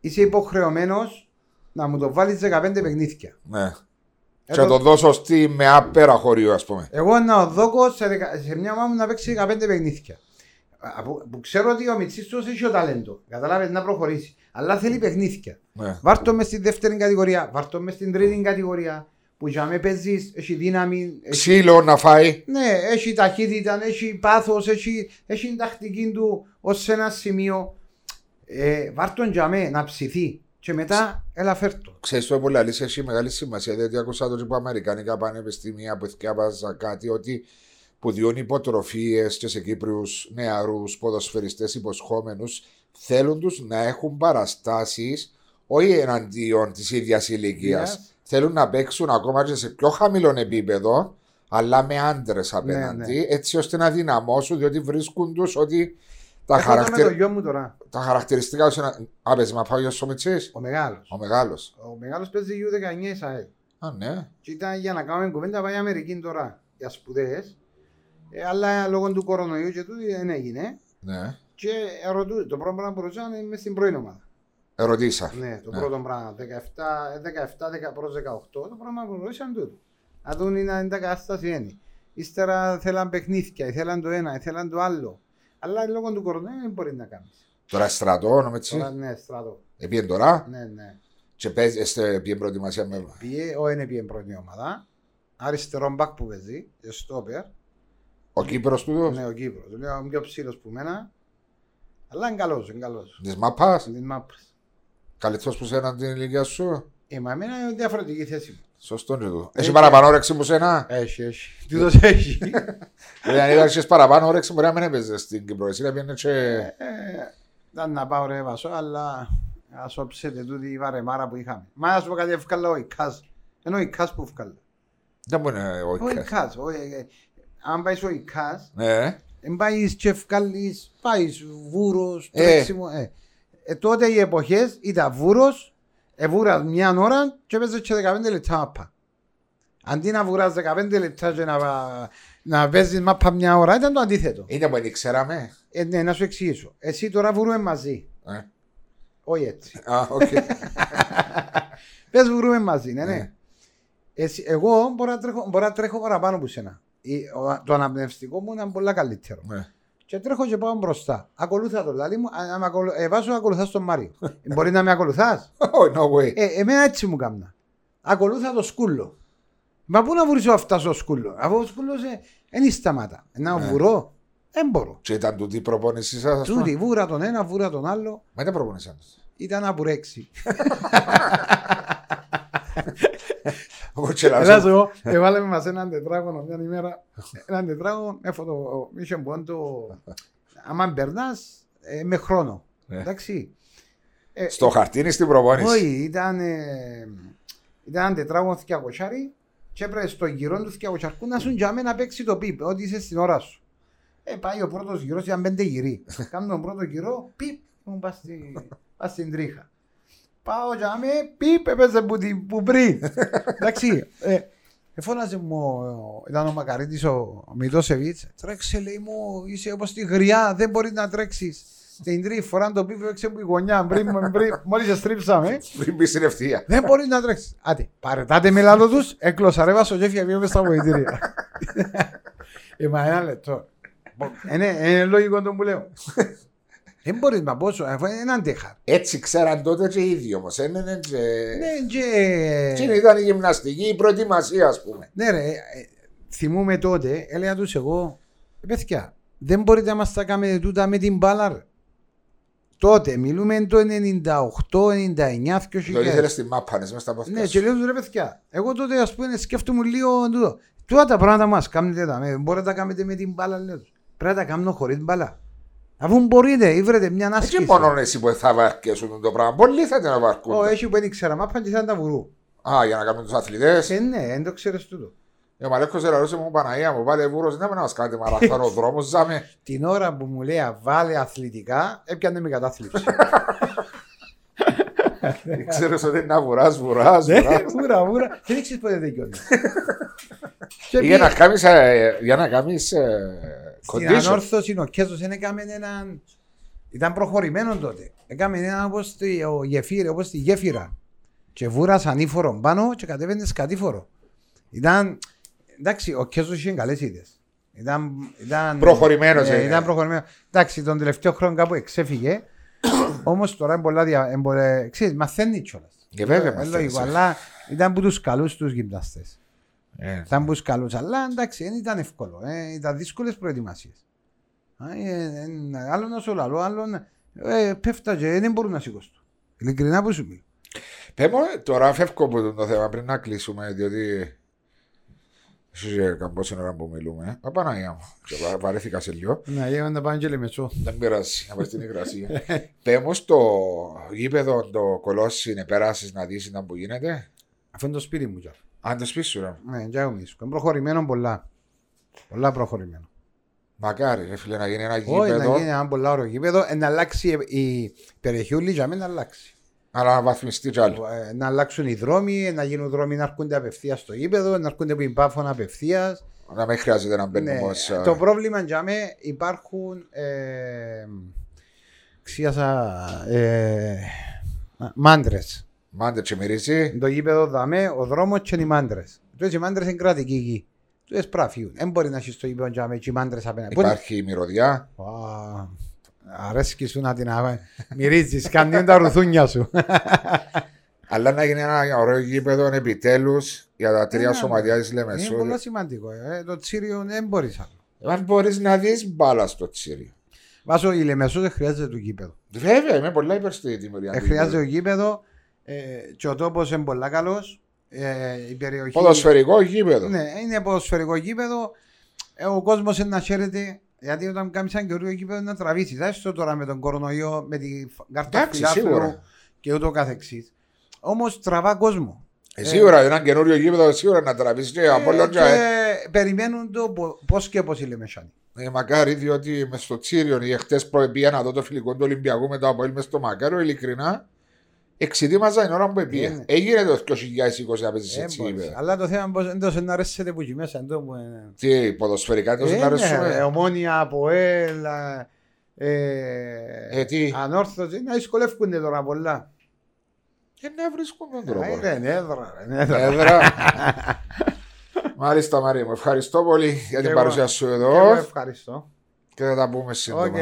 Είσαι υποχρεωμένος να μου το βάλεις 15 παιχνίδια. Ναι. Και Εδώ- να το δώσω στη με άπερα χωρίο, ας πούμε. Εγώ να δώκω σε, δεκα- σε μια ομάδα μου να παίξει 15 παιχνίδια. Από, που ξέρω ότι ο Μιτσής του έχει ο ταλέντο. Καταλάβει να προχωρήσει. Αλλά θέλει παιχνίδια. Ναι. Βάρ' το μες στη δεύτερη κατηγορία, βάρ' το μες στην τρίτη κατηγορία. Που που για με παίζεις, έχει δύναμη, έχει, Ξύλο να φάει. ναι, έχει ταχύτητα, έχει πάθος, έχει, έχει την τακτική του ως σε ένα σημείο. Ε, βάρ' τον για με να ψηθεί και μετά έλα φέρ' το. Ξέρεις το πολύ αλήθεια έχει μεγάλη σημασία διότι άκουσα το και από Αμερικανικά πανεπιστήμια που θυκάβαζα κάτι ότι που διούν υποτροφίες και σε Κύπριους νεαρούς ποδοσφαιριστές υποσχόμενους θέλουν τους να έχουν παραστάσεις όχι εναντίον της ίδιας ηλικίας. Yes. Θέλουν να παίξουν ακόμα και σε πιο χαμηλό επίπεδο, αλλά με άντρες απέναντι, ναι. έτσι ώστε να δυναμώσουν, διότι βρίσκουν τους ότι τα, Έχω το με χαρακτηρι- το γιο μου τώρα, τα χαρακτηριστικά τους είναι. Α, παίζει μα πάει ο Σομιτσής, ο μεγάλος. ο μεγάλος. Ο μεγάλος παίζει U19 Ισαέλ. Α, ναι. Και ήταν για να κάνουμε κουβέντα πάει Αμερική τώρα για σπουδές. Ε, αλλά λόγω του κορονοϊού και του δεν έγινε. ναι. Και ρωτού, το πρώτο πράγμα που ρωτήσαν είναι μες στην πρώην ομάδα. Ερωτήσα. Ναι, το Ναι. πρώτο πράγμα. 17, 17 10 προς 18, το πράγμα που ρωτήσαν τούτο. Να δουν είναι αν τα κατάσταση είναι. Ύστερα θέλαν παιχνίδια, ήθελαν το ένα, ήθελαν το άλλο. Αλλά λόγω του κορονοϊού δεν μπορεί να κάνεις. Τώρα στρατό, νομίζω. Τώρα ναι, στρατό. Επίεν τώρα Ναι, ναι. και παίζει, είστε πιεν προετοιμασία με. Πήγε, ο είναι πήγε πρώτη ομάδα. Αριστερό μπακ που παίζει, στόπερ. Ο Κύπρος του, Ναι, ο Κύπρος. Λέω ο πιο ψήλος που μένα. Αλλά είναι καλός, είναι καλός. της μαπάς, Στην μάπρες. καλύτερος που σένα την ηλικία σου. Ε, μα εμένα είναι διαφορετική θέση μου. Σωστό είναι το. Έχει παραπάνω όρεξη που σένα; Έχει, έχει. Τούτος έχει. Δηλαδή αν είχες παραπάνω όρεξη μπορεί να μην έπαιζες στην Κύπρο. Εσύ να πιένε και... Ε, Ήταν να πάω ρε Βασό, αλλά ας όψετε τούτη η βαρεμάρα που είχαμε. Μα να σου πω κάτι ευκάλα ο Ικάς. Ενώ ο Ικάς που ευκάλα. Δεν μπορεί να Ο είναι. Ικάς. ο- ε, ε, Αν πάεις ο Ικάς, Ναι. δεν πάεις και ευκάλεις, πάεις βούρος, Ε. τρέξιμο. Ε. Ε, τότε οι εποχές ήταν βούρος, ε, βούρας μια ώρα και έπαιζε και 15 λεπτά μάπα. Αντί να βουράς 15 λεπτά και να, να παίζεις μάπα μια ώρα, ήταν το αντίθετο. Είναι που δεν ξέραμε. Ε, ναι, να σου εξηγήσω. Εσύ τώρα βουρούμε μαζί. Ε. Όχι έτσι. Α, οκ. Πες βουρούμε μαζί, ναι, ναι. Ναι. Εσύ, εγώ μπορώ να, τρέχω, μπορώ να τρέχω παραπάνω από σένα. Η- ο- Το αναπνευστικό μου ήταν πολλά καλύτερο. Ναι. Και τρέχω και πάω μπροστά. Ακολούθα το δηλαδή μου. αν- αν με ακολου- ε, βάζω να ακολουθάς τον Μάριο. Ε, Μπορεί να με ακολουθάς; Oh, no way. Ε, εμένα έτσι μου κάμνα. Ακολούθα το σκούλο. Μα πού να βουρήσω αυτάς στο σκούλο; Αφού ο σκούλος δεν σταματά. Να Ναι. βουρώ. Δεν μπορώ. Και ήταν τούτη η προπόνησή σας, ας πούμε. Τούτη, βούρα τον ένα, βούρα τον άλλο. Μα ήταν προπόνησή σας. Ήταν να μπουρέξει. Εγώ και λάζω. Ελάς εγώ, έβαλαμε μας έναν τετράγωνο μια ημέρα. Έναν τετράγωνο, έφωτο, είχε πόντο. Άμα περνάς, ε, με χρόνο. Ναι. Εντάξει. Ε, Στο χαρτί είναι στην προπόνηση. Όχι, ήταν, ε, ήταν ένα τετράγωνο θκιακοσάρι και έπρεπε στο γυρό του θκιακοσάρκου να σου τζάμε να παίξει το πιπ, ότι είσαι στην ώρα σου. Ε, πάει ο πρώτος γύρος, ήταν πέντε γυρί. Κάνω τον πρώτο γύρο, πιπ, μου πας, στη, πας στην τρίχα. Πάω τζάμε, πιπ, έπαιζε που, την- που πριν. Εντάξει, ε, Εφώναζε μου, ο- ήταν ο Μακαρίτης ο, ο Μητώσεβιτς, τρέξε λέει μου, είσαι όπως τη γριά, δεν μπορεί να τρέξεις. Την τρίτη φορά το πίπε έξω από η γωνιά, πριν, πριν, μόλις σε στρίψαμε. Πριν μπει στην ευθεία. Δεν μπορεί να τρέξεις. Άντε, παρετάτε με λάδο τους, έκλωσα ρεύα στο γέφυρα βγαίνω μες στα βοηθήρια. ε, μα ένα λεπτό. Είναι, είναι λογικό το που λέω. Δεν μπορείς να πω σου, αφού είναι αντέχα. Έτσι ξέραν τότε και οι ίδιοι όμως. Ναι, ναι, και... Ναι, και... Τι ήταν η γυμναστική, η προετοιμασία, ας πούμε. Ναι ρε, ε, θυμούμαι τότε, έλεγα τους εγώ, «Ε, παιδιά, δεν μπορείτε να μας τα κάνετε τούτα με την μπάλα ρε. Τότε, μιλούμε το 98, 99, 2000. Το ήθελες στη μάπα, μέσα στα πόθηκα. Ναι, και λέω τους ρε παιδιά, εγώ τότε ας πούμε σκέφτομαι λίγο τούτο. Τούτα τα πράγματα μας κάνετε τα, με- μπορείτε να τα κάνετε με την μπάλα λέω τους. Πρέπει να τα κάνω χωρίς μπάλα. Αφού μπορείτε, ή βρετε μια Έτσι άσκηση. μόνο εσύ που θα βαρκέσουν το πράγμα. Πολλοί θα την Ω, βαρκούν. έχει που δεν ήξερα, μα πάντη θα τα βουρού. Α, για να κάνουν τους αθλητές. Ε, ναι, δεν το ξέρεις τούτο. Ο Μαλέκος ρωτούσε μου Παναγία μου, βάλε βούρο, δεν να μας κάνετε μαραθώνο δρόμο, ζάμε. Την ώρα που μου λέει βάλε αθλητικά, έπιανε με κατάθλιψη. Ξέρεις ότι είναι να βουράς, βουράς. Ναι, βούρα, βούρα. Και δεν ξέρεις πότε τελειώνει. Και Για να πήγε- κάνεις. Για να κάνει. Στην Condition. ανόρθωση ο Κέσος δεν έκαμε έναν... Ήταν προχωρημένο τότε. Έκαμε έναν όπως τη, ο γεφύρι, όπως τη γέφυρα. Και βούρας ανήφορο πάνω και κατέβαινε κατήφορο. Ήταν... Εντάξει, ο Κέσος είχε καλές ιδέες. Ήταν, ήταν, Προχωρημένος ε, είναι. ήταν προχωρημένος. Εντάξει, τον τελευταίο χρόνο κάπου εξέφυγε. Όμως τώρα είναι πολλά δια... είναι πολλά- Ξέρεις, μαθαίνει κιόλας. Και βέβαια, Ε, μαθαίνεις, λογικό, ε. αλλά Ήταν από τους καλούς τους γυμναστές. Ε, Ήταν από του καλού. Αλλά εντάξει, δεν ήταν εύκολο. Ε, ήταν δύσκολες προετοιμασίες. Άλλον να σου λέω, άλλον ε, πέφτα και δεν μπορούν να σηκώσουν. Ειλικρινά που σου μιλώ. Πες μου, τώρα φεύγω από το θέμα πριν να κλείσουμε, διότι. Ίσως για καμπόση ώρα που μιλούμε. Ε. Παναγία μου. Και βα- Βαρέθηκα σε λίγο. Να γίνουμε να πάμε και λεμεσό. Δεν πειράζει, να πας στην υγρασία. Πες μου στο γήπεδο το κολόσι να περάσεις να δεις να που γίνεται. Αυτό είναι το σπίτι μου. Τζαφ. Αν το σπίτι σου, ρε. Ναι, για εγώ Είναι προχωρημένο πολλά. Πολλά προχωρημένο. Μακάρι, ρε φίλε, να γίνει ένα Όχι, να γήπεδο, γίνει ένα πολλά ωραίο γήπεδο, ε, να αλλάξει η περιοχή για μένα να αλλάξει. αλλά να βαθμιστεί κι άλλο. Ε, Να αλλάξουν οι δρόμοι, να γίνουν δρόμοι να έρχονται απευθείας στο γήπεδο, να έρχονται από την πάφωνα απευθείας. Να μην χρειάζεται να μπαίνουμε Ναι, ως... ε, το πρόβλημα για μέ υπάρχουν ε, ξίασα ε, μάντρες. Μάντε και μυρίζει. Το γήπεδο δαμέ, ο δρόμος και οι μάντρες. Τους οι μάντρες είναι κρατική γη. Τους πράφιουν. Δεν μπορεί να έχεις το γήπεδο για μέ και οι μάντρες απέναντι. Πού είναι- Υπάρχει η μυρωδιά. Α, Αρέσκει σου να την αβα... μυρίζεις, κάνεις τα ρουθούνια σου. Αλλά να γίνει ένα ωραίο γήπεδο επιτέλους για τα τρία Ναι, σωματεία της Είναι Λεμεσού. πολύ σημαντικό. Ε. Το τσίριο δεν μπορείς άλλο. Αν μπορείς να δεις μπάλα στο τσίριο. Βάσο η Λεμεσό δεν χρειάζεται το γήπεδο. Βέβαια, είμαι πολλά υπέρ στη δημιουργία. Ε, του χρειάζεται το γήπεδου. γήπεδο ε, και ο τόπο είναι πολύ καλός. Ε, η περιοχή. Ποδοσφαιρικό γήπεδο. Ναι, είναι ποδοσφαιρικό γήπεδο. Ε, ο κόσμος είναι να χαίρεται. Γιατί όταν κάνεις ένα καινούριο γήπεδο να τραβήσει. Δεν στο τώρα με τον κορονοϊό, με τη φ- κάρτα Εντάξει, φιλάθλου σίγουρα. και ούτω καθεξής. Όμως τραβά κόσμο. Ε, σίγουρα ένα καινούριο γήπεδο σίγουρα να τραβήσεις και από Ε, όλο και περιμένουν το πώς και πώς οι Λεμεσάνοι. Ε, μακάρι, διότι μες στο Τσίριο ή χτε πήγα να δω το φιλικό του Ολυμπιακού μετά από μες στο Μακάριο, ειλικρινά εξετοίμαζα την ώρα που Ε, πήγα. ναι. Έγινε το 2020 να παίζει Ε, έτσι μπορείς. γήπεδα. Αλλά το θέμα είναι πως εντός να αρέσετε που εκεί μέσα. εντός που, ε, Τι ποδοσφαιρικά τόσο Ε, να ναι, ε, αρέσουμε. Ομόνια, Αποέλ, ε, ε, Ε, τι; Ανόρθωση, να δυσκολεύκονται τώρα πολλά. Και να βρίσκουν τον τρόπο. Ε, Είναι έδρα, είναι έδρα. Έδρα. Μάλιστα Μαρία μου, ευχαριστώ πολύ για την εγώ- παρουσία σου Εγώ εδώ ευχαριστώ. και θα τα πούμε σύντομα. Οκ.